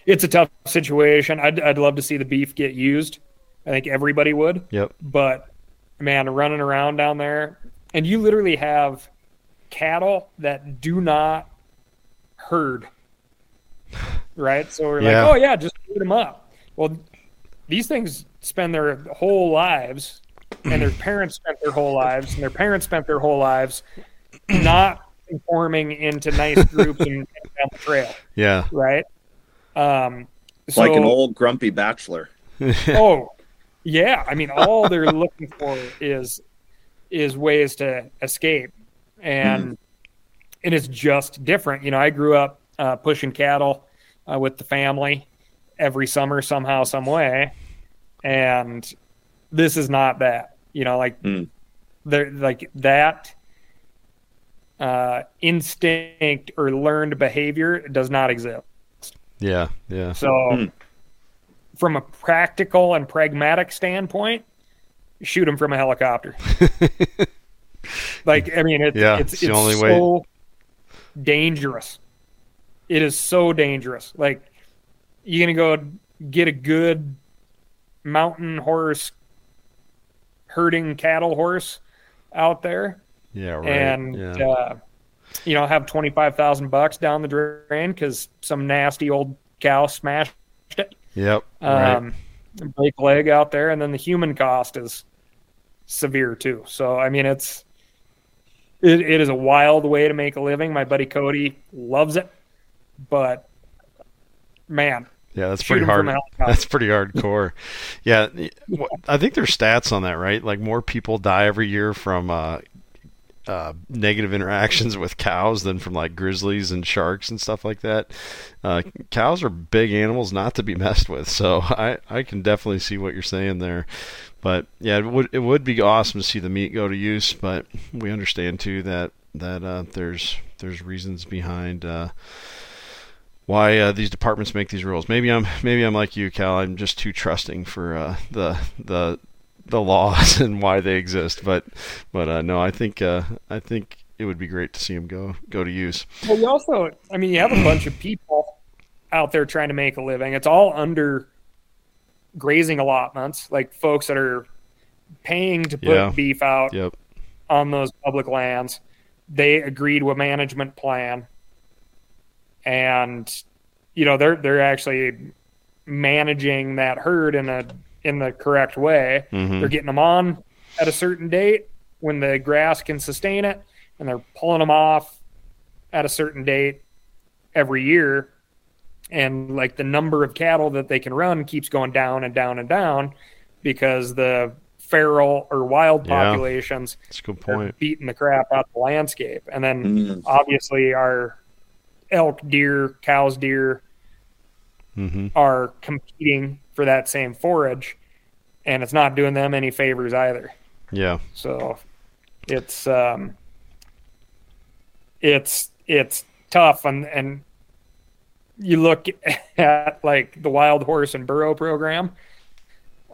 it's a tough situation. I'd I'd love to see the beef get used. I think everybody would.
Yep.
But man, running around down there, and you literally have cattle that do not herd. Right? So we're
Yeah.
like, oh yeah, just feed them up. Well, these things spend their whole lives, and their parents spent their whole lives, and their parents spent their whole lives not conforming into nice groups and, and down the trail,
Yeah.
right? Um, so,
like an old grumpy bachelor.
oh yeah i mean all they're looking for is is ways to escape and and it's just different you know i grew up uh, pushing cattle uh, with the family every summer somehow some way and this is not that you know like
Mm.
they're like that uh, instinct or learned behavior does not exist
Yeah. Yeah.
so,
Hmm.
from a practical and pragmatic standpoint, shoot them from a helicopter. like, I mean, it,
Yeah,
it's
it's
it's
only way.
so dangerous. It is so dangerous. Like, you're gonna go get a good mountain horse, herding cattle horse out there,
Yeah. Right.
and
yeah.
uh, you know have twenty five thousand bucks down the drain because some nasty old cow smashed it.
yep. right.
Um, break leg out there, and then the human cost is severe too. So I mean, it's it, it is a wild way to make a living. My buddy Cody loves it, but man,
Yeah, that's pretty hard.
from a helicopter.
That's pretty hardcore. yeah, I think there's stats on that, right? Like more people die every year from uh, uh, negative interactions with cows than from like grizzlies and sharks and stuff like that. Uh, cows are big animals not to be messed with, so I, I can definitely see what you're saying there. But yeah, it would it would be awesome to see the meat go to use, but we understand too that that uh, there's there's reasons behind. Uh, why uh, these departments make these rules. Maybe I'm maybe I'm like you, Cal. I'm just too trusting for uh, the the the laws and why they exist. But but uh, no, I think uh, I think it would be great to see them go go to use.
Well, you also, I mean, you have a bunch of people out there trying to make a living. It's all under grazing allotments, like folks that are paying to put
Yeah.
beef out
Yep.
on those public lands. They agreed with management plan, and you know they're they're actually managing that herd in a in the correct way.
Mhm.
They're getting them on at a certain date when the grass can sustain it, and they're pulling them off at a certain date every year. And like the number of cattle that they can run keeps going down and down and down because the feral or wild
Yeah.
populations
That's a good
are
point.
beating the crap out of the landscape. And then
Mm.
obviously our elk, deer, cows, deer
hmm
are competing for that same forage, and it's not doing them any favors either.
Yeah.
So it's um, it's it's tough, and and you look at like the wild horse and burro program,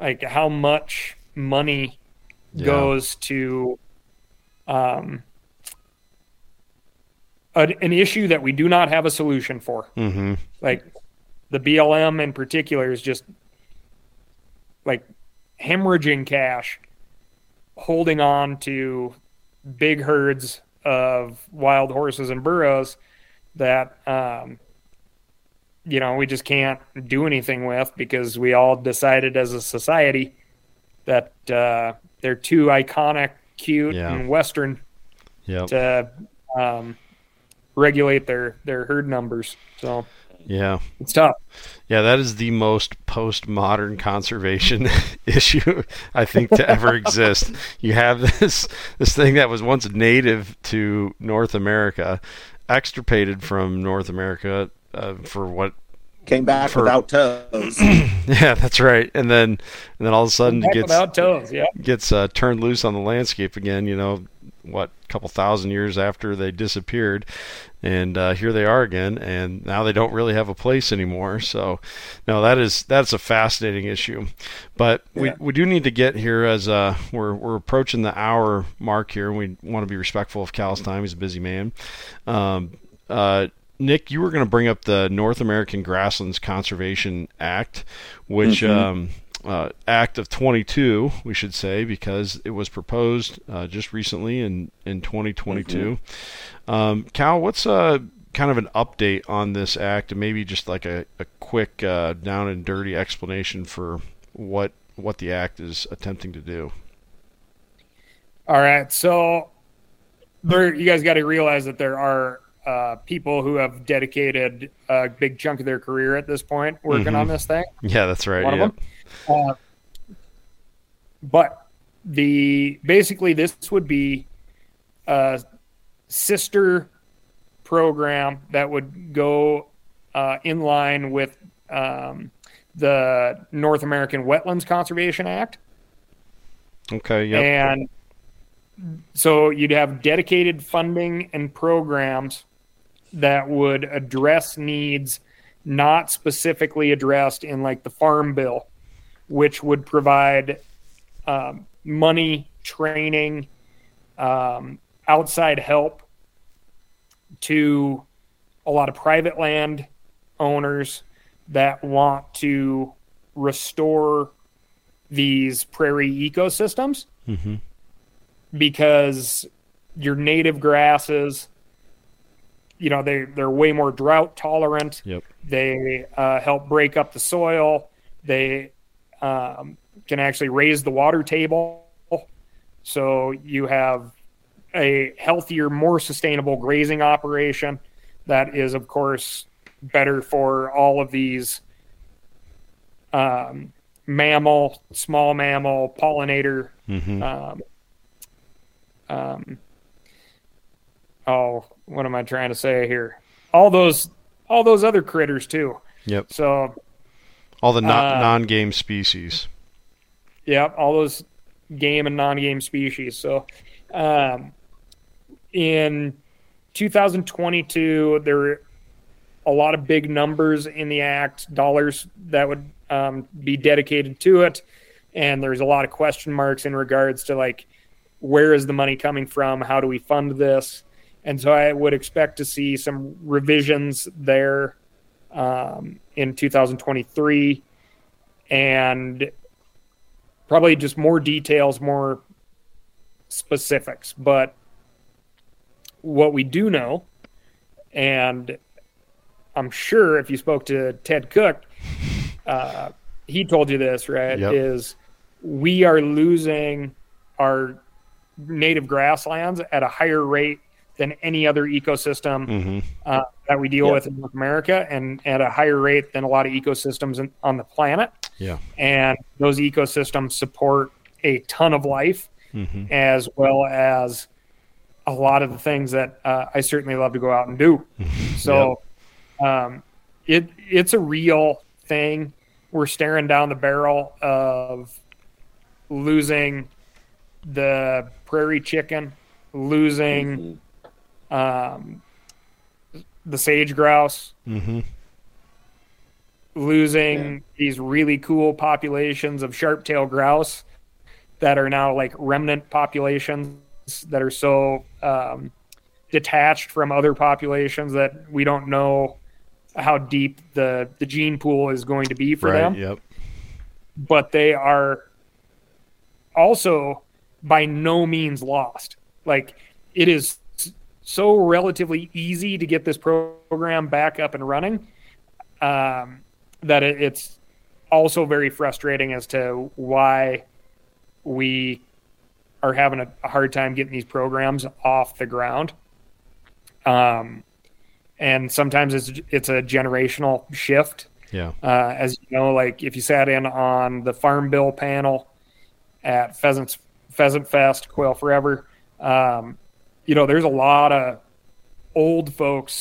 like how much money
Yeah.
goes to um, an, an issue that we do not have a solution for.
hmm
Like the BLM in particular is just like hemorrhaging cash, holding on to big herds of wild horses and burros that um, you know we just can't do anything with because we all decided as a society that uh, they're too iconic, cute,
Yeah.
and western
Yep.
to um, regulate their their herd numbers. So
Yeah.
it's tough.
Yeah, that is the most postmodern conservation issue I think to ever exist. You have this this thing that was once native to North America, extirpated from North America uh, for what?
Came back
For-
without toes.
Yeah, that's right. And then and then all of a sudden it gets
without toes, yeah.
gets uh, turned loose on the landscape again. You know, what a couple thousand years after they disappeared, and uh, here they are again, and now they don't really have a place anymore. So, no, that is that's a fascinating issue, but we,
Yeah.
we do need to get here as uh, we're we're approaching the hour mark here, and we want to be respectful of Cal's time. He's a busy man. Um, uh, Nick, you were going to bring up the North American Grasslands Conservation Act, which
Mhm.
um, uh, Act of 22, we should say, because it was proposed uh, just recently in in 2022. Um, Cal, what's uh, kind of an update on this act, and maybe just like a, a quick uh, down and dirty explanation for what what the act is attempting to do?
All right, so there, you guys got to realize that there are uh, people who have dedicated a big chunk of their career at this point working
Mhm.
on this thing.
Yeah, that's right.
One
yeah.
of them. Uh, but the basically this would be a sister program that would go uh, in line with um, the North American Wetlands Conservation Act.
Okay. Yep.
And so you'd have dedicated funding and programs that would address needs not specifically addressed in like the farm bill, which would provide um, money, training, um, outside help to a lot of private land owners that want to restore these prairie ecosystems.
Hmm
because your native grasses, you know, they they're way more drought tolerant.
Yep.
They uh, help break up the soil. They um, can actually raise the water table, so you have a healthier, more sustainable grazing operation. That is, of course, better for all of these um, mammal, small mammal, pollinator
hmm
um, um, oh, what am I trying to say here? All those, all those other critters too.
Yep.
So,
All the non
uh,
non-game species.
yeah, all those game and non-game species. So, um, in 2022, there were a lot of big numbers in the act, dollars that would um, be dedicated to it, and there's a lot of question marks in regards to like where is the money coming from? How do we fund this? And so I would expect to see some revisions there um, in 2023, and probably just more details, more specifics. But what we do know, and I'm sure if you spoke to Ted Cook, uh, he told you this, right?
Yep.
Is we are losing our native grasslands at a higher rate than any other ecosystem
hmm
uh, that we deal
Yep.
with in North America, and at a higher rate than a lot of ecosystems in, on the planet.
Yeah.
And those ecosystems support a ton of life,
hmm
as well as a lot of the things that uh, I certainly love to go out and do. So, um, it it's a real thing. We're staring down the barrel of losing the prairie chicken, losing
Mhm.
Um, the sage grouse,
hmm
losing
Yeah.
these really cool populations of sharp-tailed grouse that are now like remnant populations that are so um, detached from other populations that we don't know how deep the the gene pool is going to be for
Right.
them.
Yep.
but they are also by no means lost. Like it is so relatively easy to get this program back up and running um, that it, it's also very frustrating as to why we are having a, a hard time getting these programs off the ground. Um, and sometimes it's it's a generational shift
Yeah.
uh, as you know, like if you sat in on the Farm Bill panel at Pheasants Pheasant Fest, Quail Forever, um, you know, there's a lot of old folks,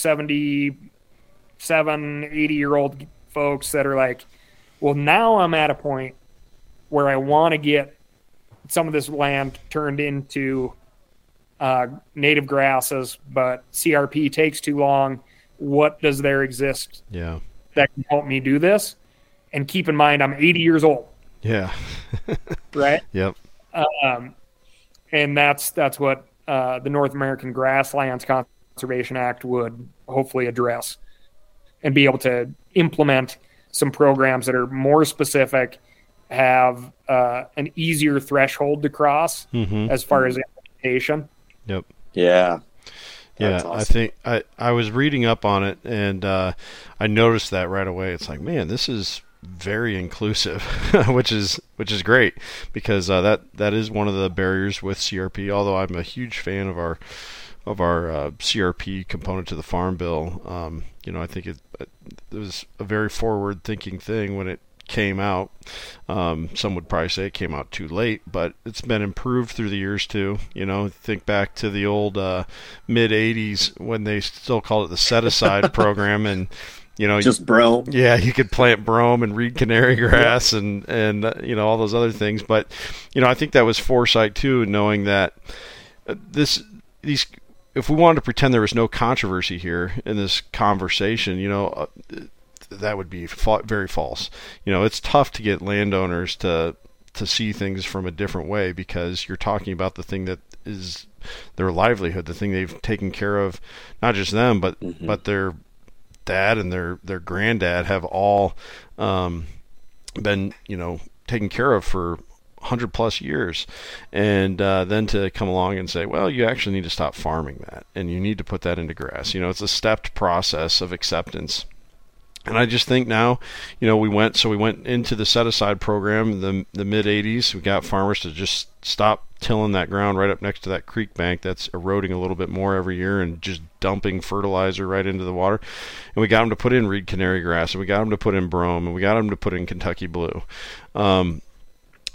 77, 80 year old folks that are like, well, now I'm at a point where I want to get some of this land turned into uh, native grasses, but CRP takes too long. What does there exist
Yeah.
that can help me do this. And keep in mind, I'm 80 years old,
Yeah.
right?
Yep.
Um, and that's that's what uh, the North American Grasslands Conservation Act would hopefully address and be able to implement some programs that are more specific, have uh, an easier threshold to cross
Mm-hmm.
as far as implementation. Yep.
Yeah.
Yeah,
That's
I think I I was reading up on it and uh, I noticed that right away. It's like, man, this is very inclusive, which is which is great because uh, that that is one of the barriers with CRP. Although I'm a huge fan of our of our uh, CRP component to the Farm Bill, um, you know, I think it, it was a very forward-thinking thing when it came out. Um, some would probably say it came out too late, but it's been improved through the years too. You know, think back to the old uh, mid '80s when they still called it the set aside program, and you know,
Just bro.
yeah, you could plant brome and reed canary grass and and uh, you know all those other things. But you know, I think that was foresight too, knowing that uh, this these if we wanted to pretend there was no controversy here in this conversation, you know, uh, that would be fa- very false. You know, it's tough to get landowners to to see things from a different way because you're talking about the thing that is their livelihood, the thing they've taken care of, not just them, but
Mhm.
but their dad and their their granddad have all um, been you know taken care of for 100 plus years. And uh, then to come along and say well you actually need to stop farming that and you need to put that into grass. You know it's a stepped process of acceptance and I just think now, you know, we went so we went into the set aside program in the the mid '80s. We got farmers to just stop tilling that ground right up next to that creek bank that's eroding a little bit more every year and just dumping fertilizer right into the water. And we got them to put in reed canary grass, and we got them to put in brome, and we got them to put in Kentucky blue. Um,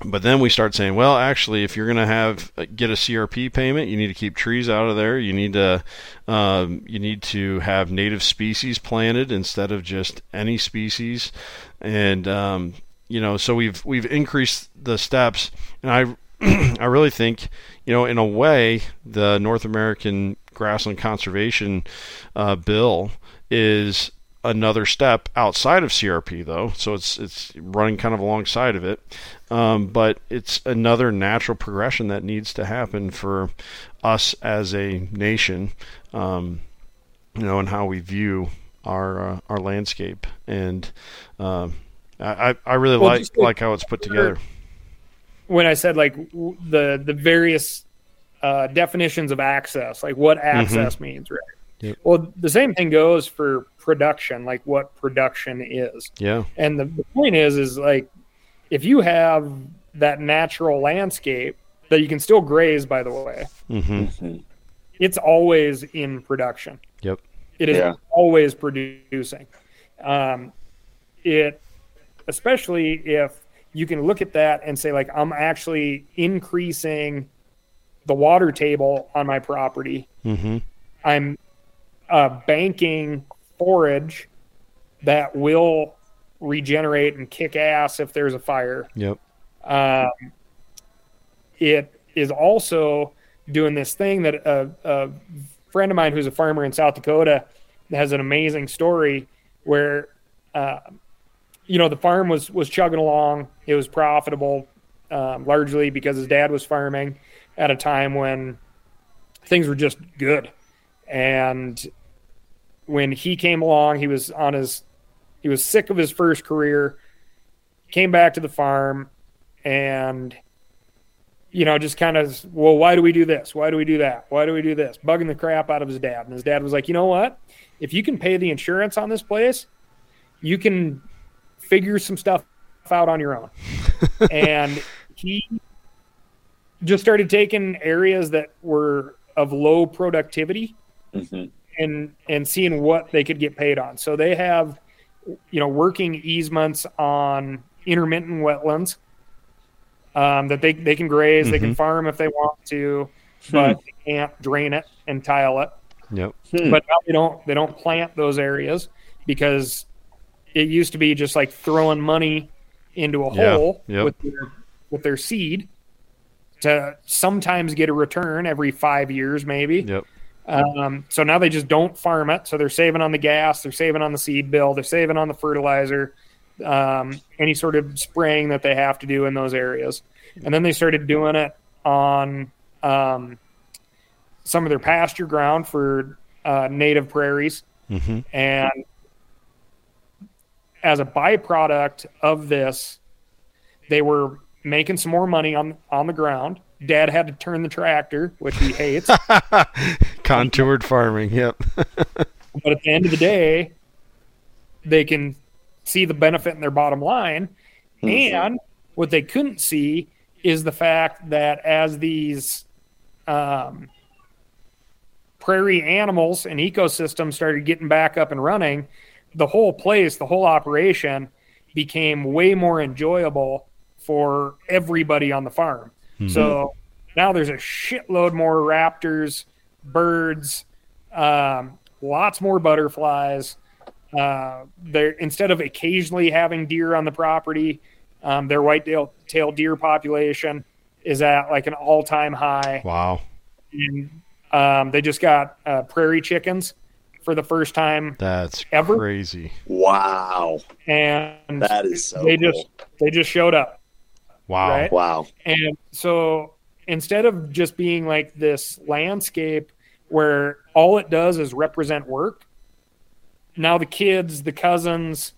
but then we start saying, well, actually, if you're going to have uh, get a CRP payment, you need to keep trees out of there. You need to um, you need to have native species planted instead of just any species, and um, you know, so we've we've increased the steps, and I I really think you know, in a way, the North American Grassland Conservation uh, Bill is another step outside of CRP though. So it's it's running kind of alongside of it um, but it's another natural progression that needs to happen for us as a nation um, you know and how we view our uh, our landscape and um, I, I really
Well,
like like how it's put together
when I said like the the various uh, definitions of access, like what access means, right?
Yep.
Well, the same thing goes for production, like what production is.
yeah
And the, the point is, is like if you have that natural landscape that you can still graze, by the way,
hmm
Mhm.
it's always in production.
Yep.
It is
Yeah.
always producing. Um, it, especially if you can look at that and say, like, I'm actually increasing the water table on my property.
hmm
I'm uh, banking forage that will regenerate and kick ass if there's a fire.
yep
Um, it is also doing this thing that a, a friend of mine who's a farmer in South Dakota has an amazing story where, uh, you know, the farm was was chugging along. It was profitable, um, largely because his dad was farming at a time when things were just good. And when he came along, he was on his he was sick of his first career. Came back to the farm and you know just kind of well why do we do this why do we do that why do we do this bugging the crap out of his dad and his dad was like you know what if you can pay the insurance on this place you can figure some stuff out on your own and he just started taking areas that were of low productivity
Mhm.
and and seeing what they could get paid on. So they have, you know, working easements on intermittent wetlands um, that they they can graze, they can
Mhm.
farm if they want to, but they can't drain it and tile it.
yep
Hmm.
But now they don't they don't plant those areas because it used to be just like throwing money into a
Yeah,
hole
yep.
with their with their seed to sometimes get a return every five years maybe.
yep
Um, so now they just don't farm it. So they're saving on the gas, they're saving on the seed bill, they're saving on the fertilizer, um, any sort of spraying that they have to do in those areas. And then they started doing it on um, some of their pasture ground for uh, native prairies,
hmm
and as a byproduct of this, they were making some more money on on the ground. Dad had to turn the tractor, which he hates.
Contoured farming. Yep.
But at the end of the day, they can see the benefit in their bottom line. And what they couldn't see is the fact that as these um, prairie animals and ecosystems started getting back up and running, the whole place, the whole operation became way more enjoyable for everybody on the farm. So now there's a shitload more raptors, birds, um, lots more butterflies. Uh, there instead of occasionally having deer on the property, um, their white-tailed tail deer population is at like an all-time high.
Wow.
And, um, they just got uh, prairie chickens for the first time,
That's
Ever?
crazy.
Wow,
and
that is so
they
cool.
just they just showed up.
Wow.
Right?
wow.
And so instead of just being like this landscape where all it does is represent work, now the kids, the cousins,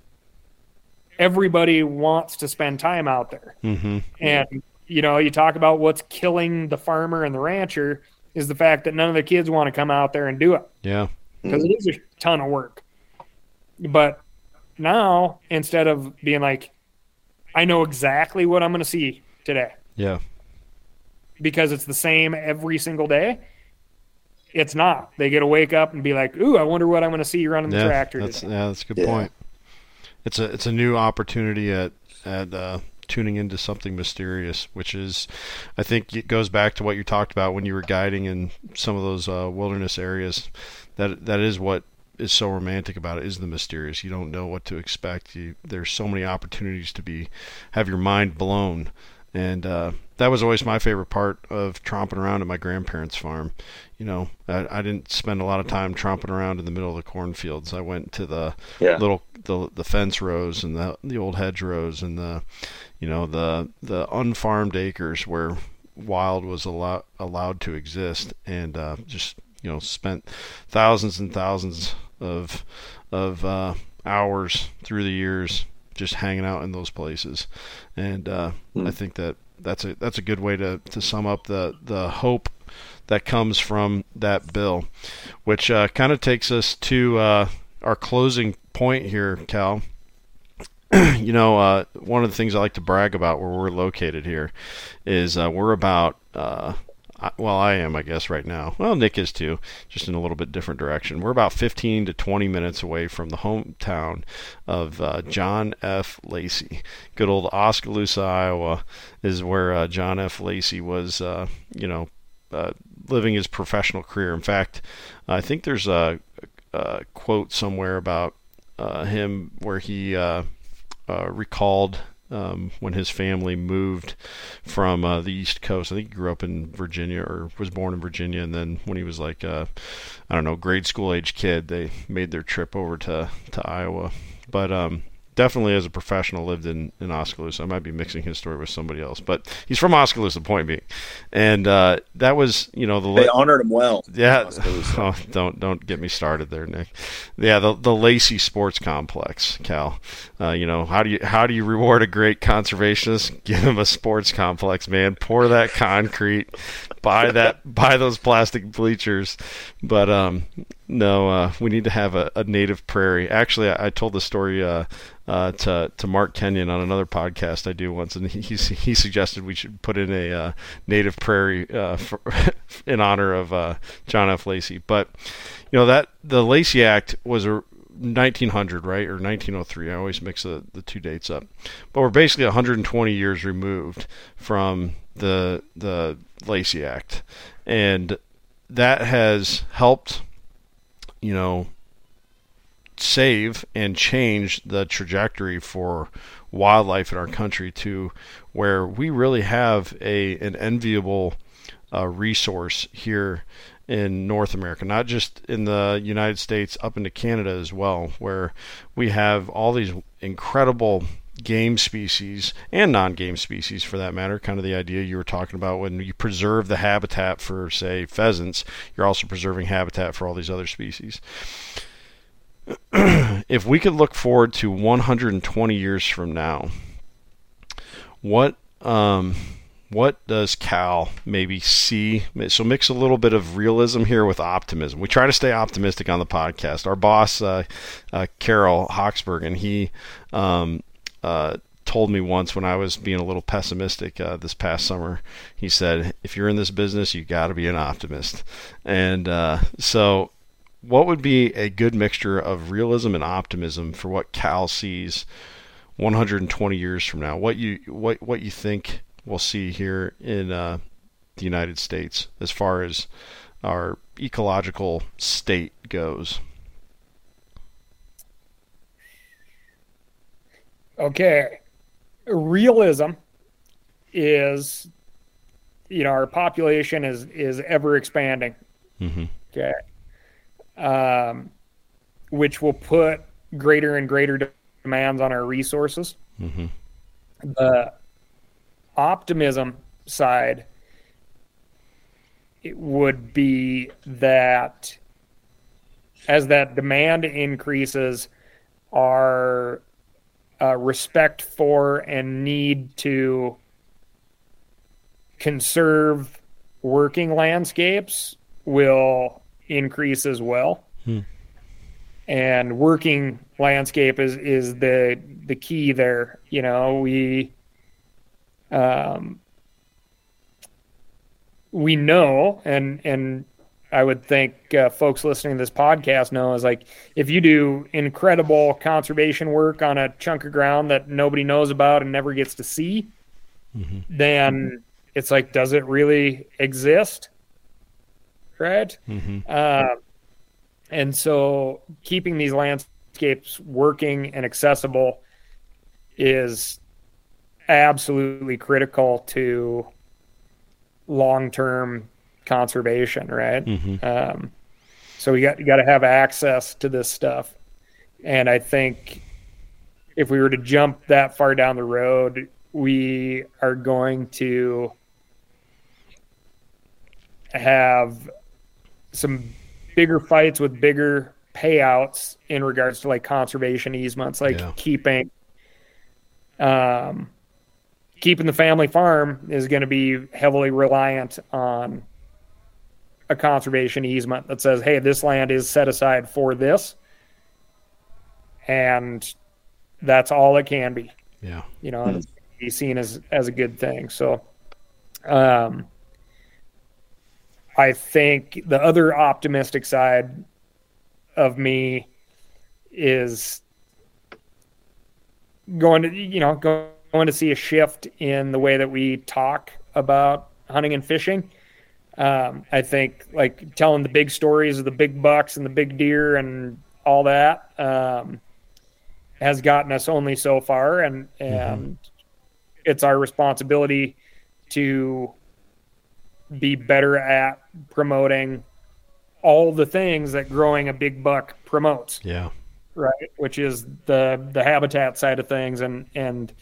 everybody wants to spend time out there.
hmm
And you know, you talk about what's killing the farmer and the rancher is the fact that none of the kids want to come out there and do it
Yeah.
because it is a ton of work. But now instead of being like, I know exactly what I'm going to see today
Yeah.
because it's the same every single day. It's not. They get to wake up and be like, "Ooh, I wonder what I'm going to see running the
Yeah.
tractor."
That's
today."
yeah. That's a good
Yeah.
point. It's a it's a new opportunity at at uh, tuning into something mysterious, which is, I think it goes back to what you talked about when you were guiding in some of those uh, wilderness areas. That that is what is so romantic about it is the mysterious. You don't know what to expect. You, there's so many opportunities to be have your mind blown, and uh, that was always my favorite part of tromping around at my grandparents' farm. You know, I, I didn't spend a lot of time tromping around in the middle of the cornfields. I went to the
Yeah.
little the the fence rows and the the old hedge rows and the you know the the unfarmed acres where wild was allowed allowed to exist and uh, just you know spent thousands and thousands of of uh, hours through the years just hanging out in those places and uh,
Hmm.
I think that that's a that's a good way to, to sum up the the hope that comes from that bill which uh, kind of takes us to uh, our closing point here, Cal. you know, uh, one of the things I like to brag about where we're located here is uh, we're about, uh, well, I am, I guess, right now. Well, Nick is too, just in a little bit different direction. We're about 15 to 20 minutes away from the hometown of uh, John F. Lacey. Good old Oskaloosa, Iowa, is where uh, John F. Lacey was, uh, you know, uh, living his professional career. In fact, I think there's a, a quote somewhere about uh, him where he uh, recalled um, when his family moved from uh, the East Coast. I think he grew up in Virginia or was born in Virginia, and then when he was like, uh, I don't know, grade school age kid, they made their trip over to to Iowa. But um, definitely, as a professional, lived in in Oskaloosa. I might be mixing his story with somebody else, but he's from Oskaloosa. The point being, and uh, that was you know the
They honored him well.
yeah. Oh, don't don't get me started there, Nick. Yeah, the the Lacey Sports Complex, Cal. Uh, you know how do you how do you reward a great conservationist? Give him a sports complex, man. Pour that concrete, buy that buy those plastic bleachers. But um, no, uh, we need to have a, a native prairie. Actually, I, I told the story. Uh, uh, to to Mark Kenyon on another podcast I do once, and he he, suggested we should put in a uh, native prairie uh, for, in honor of uh, John F. Lacey. But you know that the Lacey Act was a 1900, right, or 1903. I always mix the, the two dates up. But we're basically 120 years removed from the the Lacey Act, and that has helped, you know, save and change the trajectory for wildlife in our country to where we really have a an enviable uh, resource here in North America, not just in the United States, up into Canada as well, where we have all these incredible game species and non-game species for that matter kind of the idea you were talking about when you preserve the habitat for say pheasants you're also preserving habitat for all these other species if we could look forward to 120 years from now what um, what does Cal maybe see? So mix a little bit of realism here with optimism. We try to stay optimistic on the podcast. Our boss, uh, uh, Carol Hawksberg, and he um, uh, told me once when I was being a little pessimistic uh, this past summer. He said, "If you're in this business, you got to be an optimist." And uh, so, what would be a good mixture of realism and optimism for what Cal sees 120 years from now? What you what what you think we'll see here in uh, the United States as far as our ecological state goes?
Okay, realism is you know our population is is ever expanding.
Mm-hmm.
Okay, um, which will put greater and greater demands on our resources.
Mm-hmm.
The optimism side it would be that as that demand increases, our uh, respect for and need to conserve working landscapes will increase as well.
Hmm.
And working landscape is is the the key there. You know, we um, we know, and and I would think uh, folks listening to this podcast know is like if you do incredible conservation work on a chunk of ground that nobody knows about and never gets to see,
mm-hmm.
then it's like, does it really exist? Right?
Mm-hmm.
Uh, and so keeping these landscapes working and accessible is absolutely critical to long term conservation, right?
Mm-hmm.
Um, so we got you got to have access to this stuff, and I think if we were to jump that far down the road, we are going to have some bigger fights with bigger payouts in regards to like conservation easements, like
Yeah.
keeping um, keeping the family farm is going to be heavily reliant on a conservation easement that says, "Hey, this land is set aside for this," and that's all it can be.
Yeah.
You know, and it's be seen as as a good thing. So, um, I think the other optimistic side of me is going to you know going to see a shift in the way that we talk about hunting and fishing. Um, I think like telling the big stories of the big bucks and the big deer and all that um, has gotten us only so far, and and it's our responsibility to be better at promoting all the things that growing a big buck promotes
Yeah.
right which is the the habitat side of things and and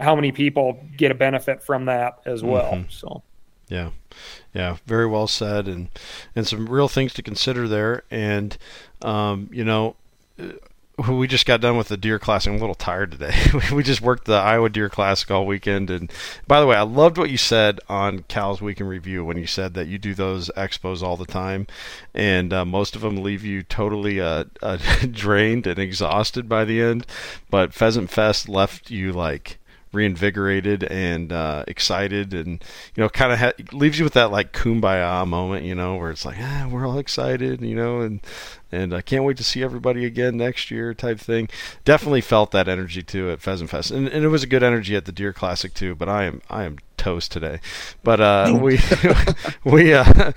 how many people get a benefit from that as well
Mhm.
so
Yeah, yeah, very well said, and and some real things to consider there. And um, you know, uh, we just got done with the Deer Classic. I'm a little tired today. we just worked the Iowa Deer Classic all weekend. And by the way, I loved what you said on Cal's Week in Review when you said that you do those expos all the time, and uh, most of them leave you totally uh, uh, drained and exhausted by the end. But Pheasant Fest left you like reinvigorated and uh, excited, and you know, kind of ha- leaves you with that like kumbaya moment, you know, where it's like, ah, we're all excited, you know, and and I can't wait to see everybody again next year, type thing. Definitely felt that energy too at Pheasant Fest, and, and it was a good energy at the Deer Classic too. But I am I am toast today. But uh, we we uh,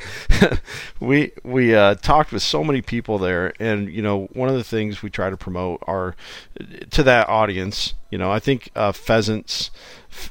we we uh, talked with so many people there, and you know, one of the things we try to promote are to that audience. You know, I think uh, pheasants,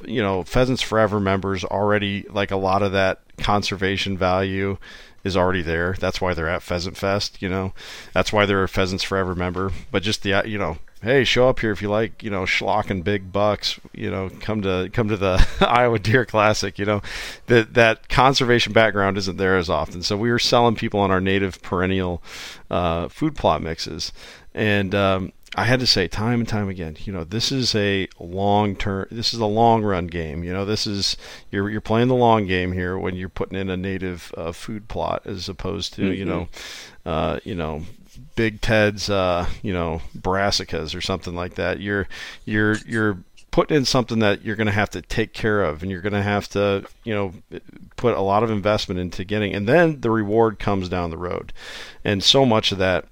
you know, pheasants forever members already like a lot of that conservation value is already there. That's why they're at Pheasant Fest. You know, that's why they're a Pheasants Forever member. But just the you know hey, show up here if you like, you know, schlock and big bucks. You know, come to come to the Iowa Deer Classic. You know, that that conservation background isn't there as often. So we were selling people on our native perennial uh, food plot mixes, and um, I had to say time and time again, you know, this is a long term, this is a long run game. You know, this is you're you're playing the long game here when you're putting in a native uh, food plot as opposed to mm-hmm. you know, uh, you know, Big Ted's, uh, you know, brassicas or something like that. You're you're you're putting in something that you're going to have to take care of, and you're going to have to, you know, put a lot of investment into getting, and then the reward comes down the road, and so much of that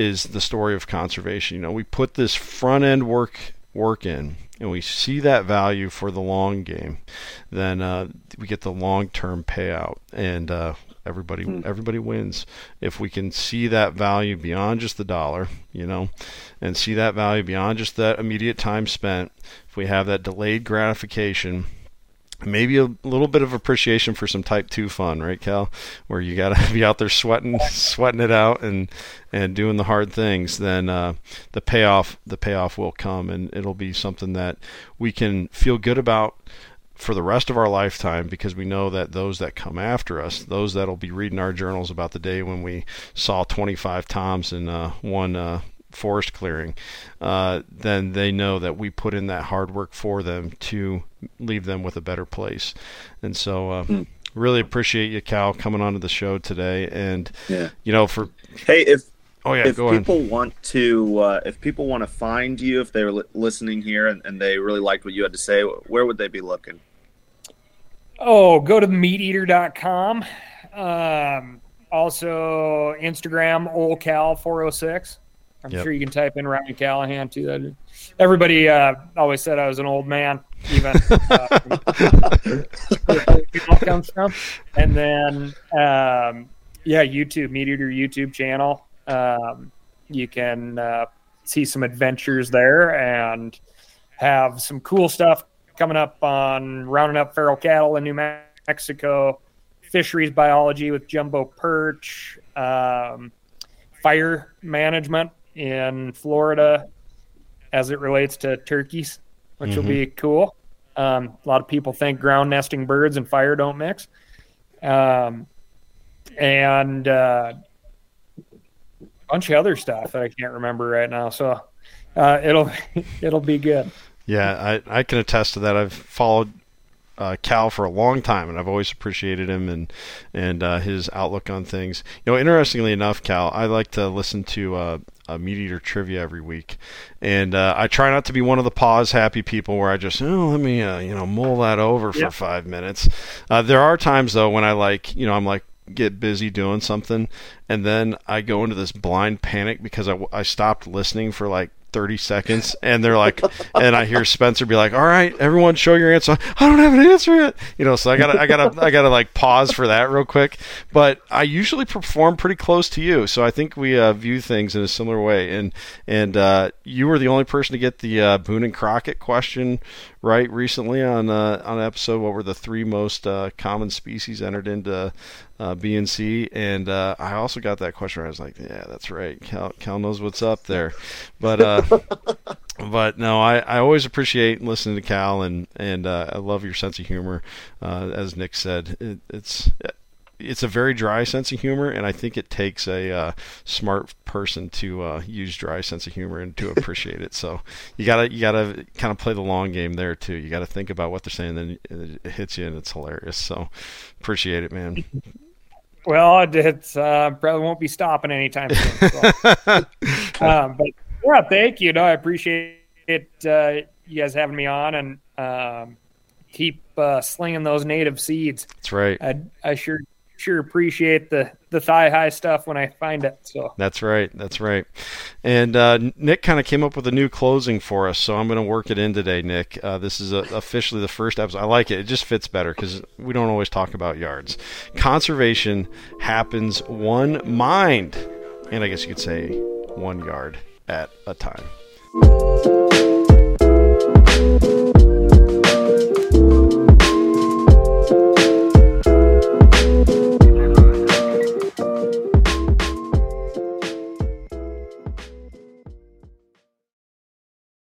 is the story of conservation. You know, we put this front end work work in, and we see that value for the long game, then uh, we get the long term payout, and uh, everybody hmm. everybody wins if we can see that value beyond just the dollar, you know, and see that value beyond just that immediate time spent. If we have that delayed gratification maybe a little bit of appreciation for some type 2 fun right cal? Where you got to be out there sweating sweating it out and and doing the hard things then uh, the payoff the payoff will come and it'll be something that we can feel good about for the rest of our lifetime because we know that those that come after us, those that'll be reading our journals about the day when we saw 25 toms in uh, one uh, forest clearing, uh, then they know that we put in that hard work for them to leave them with a better place. And so, uh, mm. really appreciate you, Cal, coming onto the show today. And
yeah.
you know, for
hey, if
oh yeah,
if people ahead. want to, uh, if people want to find you, if they're li- listening here and, and they really liked what you had to say, where would they be looking?
Oh, go to meateater.com. Um, also, Instagram, olcal406. I'm yep. sure you can type in Ryan Callaghan too. That everybody uh, always said I was an old man, even uh, comes from. And then, um, yeah, YouTube, MeatEater YouTube channel. Um, you can uh, see some adventures there and have some cool stuff coming up on rounding up feral cattle in New Mexico, fisheries biology with jumbo perch, um, fire management in Florida as it relates to turkeys, which mm-hmm. will be cool. Um, a lot of people think ground nesting birds and fire don't mix. Um, and uh, a bunch of other stuff that I can't remember right now. So uh, it'll it'll be good.
Yeah, I, I can attest to that. I've followed uh, Cal for a long time, and I've always appreciated him and and uh, his outlook on things. You know, interestingly enough, Cal, I like to listen to uh, a MeatEater trivia every week, and uh, I try not to be one of the pause happy people where I just oh let me uh, you know mull that over for five minutes. Uh, there are times though when I like you know I'm like get busy doing something and then I go into this blind panic because I, I stopped listening for like 30 seconds and they're like and i hear spencer be like all right everyone show your answer. I don't have an answer yet. You know so i gotta i gotta i gotta like pause for that real quick. But i usually perform pretty close to you so i think we uh, view things in a similar way. And and uh, you were the only person to get the uh, boone and crockett question right recently on uh, on an episode. What were the three most uh, common species entered into uh, B&C? And uh, I also got that question. I was like, yeah, that's right. Cal, Cal knows what's up there. But uh, but no, I, I always appreciate listening to Cal, and and uh, I love your sense of humor. Uh, as Nick said, it, it's it's a very dry sense of humor, and I think it takes a uh, smart person to uh, use dry sense of humor and to appreciate it. So you gotta you gotta kind of play the long game there too. You gotta think about what they're saying, then it hits you, and it's hilarious. So appreciate it, man.
Well, it's uh, probably won't be stopping anytime soon. So. um, but yeah, thank you. No, I appreciate it. Uh, you guys having me on, and um, keep uh, slinging those native seeds.
That's right.
I, I sure sure appreciate the the thigh high stuff when I find it. So
that's right, that's right. And uh, Nick kind of came up with a new closing for us, so I'm going to work it in today, Nick. Uh, this is a, officially the first episode. I like it; it just fits better because we don't always talk about yards. Conservation happens one mind, and I guess you could say one yard at a time.